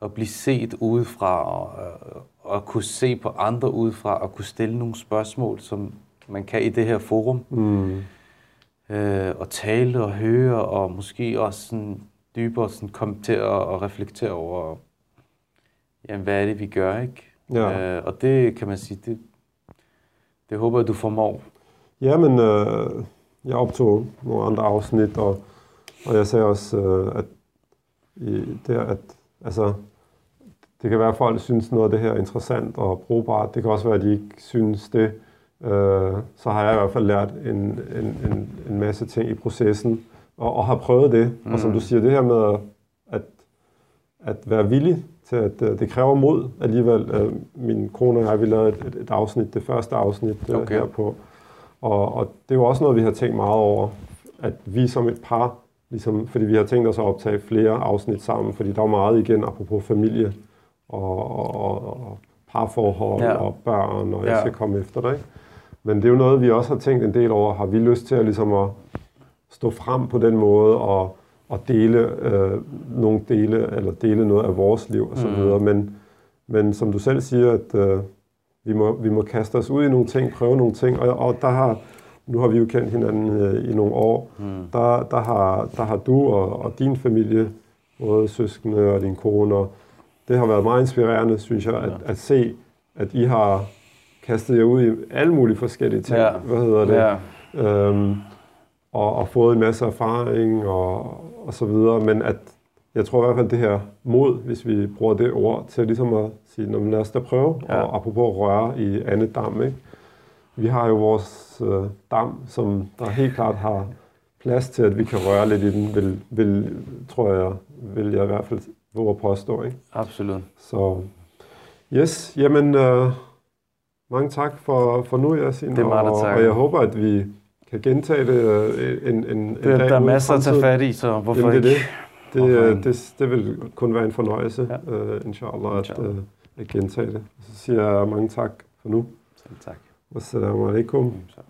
at blive set udefra og, øh, og kunne se på andre udefra og kunne stille nogle spørgsmål, som man kan i det her forum. mm, Øh, og tale og høre og måske også sådan dybere sådan kommentere og reflektere over, jamen, hvad er det, vi gør, ikke? ja. Øh, og det kan man sige, det, det håber jeg, du formår. Jamen, øh, jeg optog nogle andre afsnit, og, og jeg sagde også, øh, at, i, der, at altså, det kan være, at folk synes noget af det her er interessant og brugbart. Det kan også være, at de ikke synes det. Øh, så har jeg i hvert fald lært en, en, en, en masse ting i processen, og, og har prøvet det. Mm. Og som du siger, det her med at, at være villig til at uh, det kræver mod alligevel. Uh, min kone og jeg, vi lavede et, et afsnit, det første afsnit uh, Okay. her på. Og, og det er jo også noget, vi har tænkt meget over, at vi som et par, ligesom, fordi vi har tænkt os at optage flere afsnit sammen, fordi der er meget igen, apropos familie og, og, og, parforhold Ja. og børn, og jeg Ja. skal komme efter dig. Men det er jo noget, vi også har tænkt en del over. Har vi lyst til at, ligesom at stå frem på den måde og, og dele øh, nogle dele, eller dele noget af vores liv og så Mm. videre. Men, men som du selv siger, at øh, vi, må, vi må kaste os ud i nogle ting, prøve nogle ting, og, og der har, nu har vi jo kendt hinanden øh, i nogle år, Mm. der, der, har, der har du og, og din familie, både søskende og din kone, og det har været meget inspirerende, synes jeg, at, Ja. at se, at I har kastet jer ud i alle mulige forskellige ting. Ja. Hvad hedder det? Ja. øhm, og, og fået en masse erfaring og, og så videre, men at jeg tror i hvert fald det her mod, hvis vi bruger det ord, til ligesom at sige, "Nå, lad os da prøve, Ja. og apropos røre i andet dam, ikke? Vi har jo vores øh, dam, som der helt klart har plads til, at vi kan røre lidt i den, vil, vil, tror jeg, vil jeg i hvert fald våge at påstå, ikke? Absolut. Så yes, jamen øh, mange tak for, for nu, Yasin. Det er mig, der og, og jeg håber, at vi kan gentage det øh, en, en, en Det, dag der er masser at tage fat i, så hvorfor Jamen, det er ikke? det. Det, Hvorfor øh, ikke? det, det vil kun være en fornøjelse, Ja. øh, inshallah, at, Inshallah. øh, at gentage det. Så siger jeg mange tak for nu. Selv tak. Wassalamu alaikum. Så.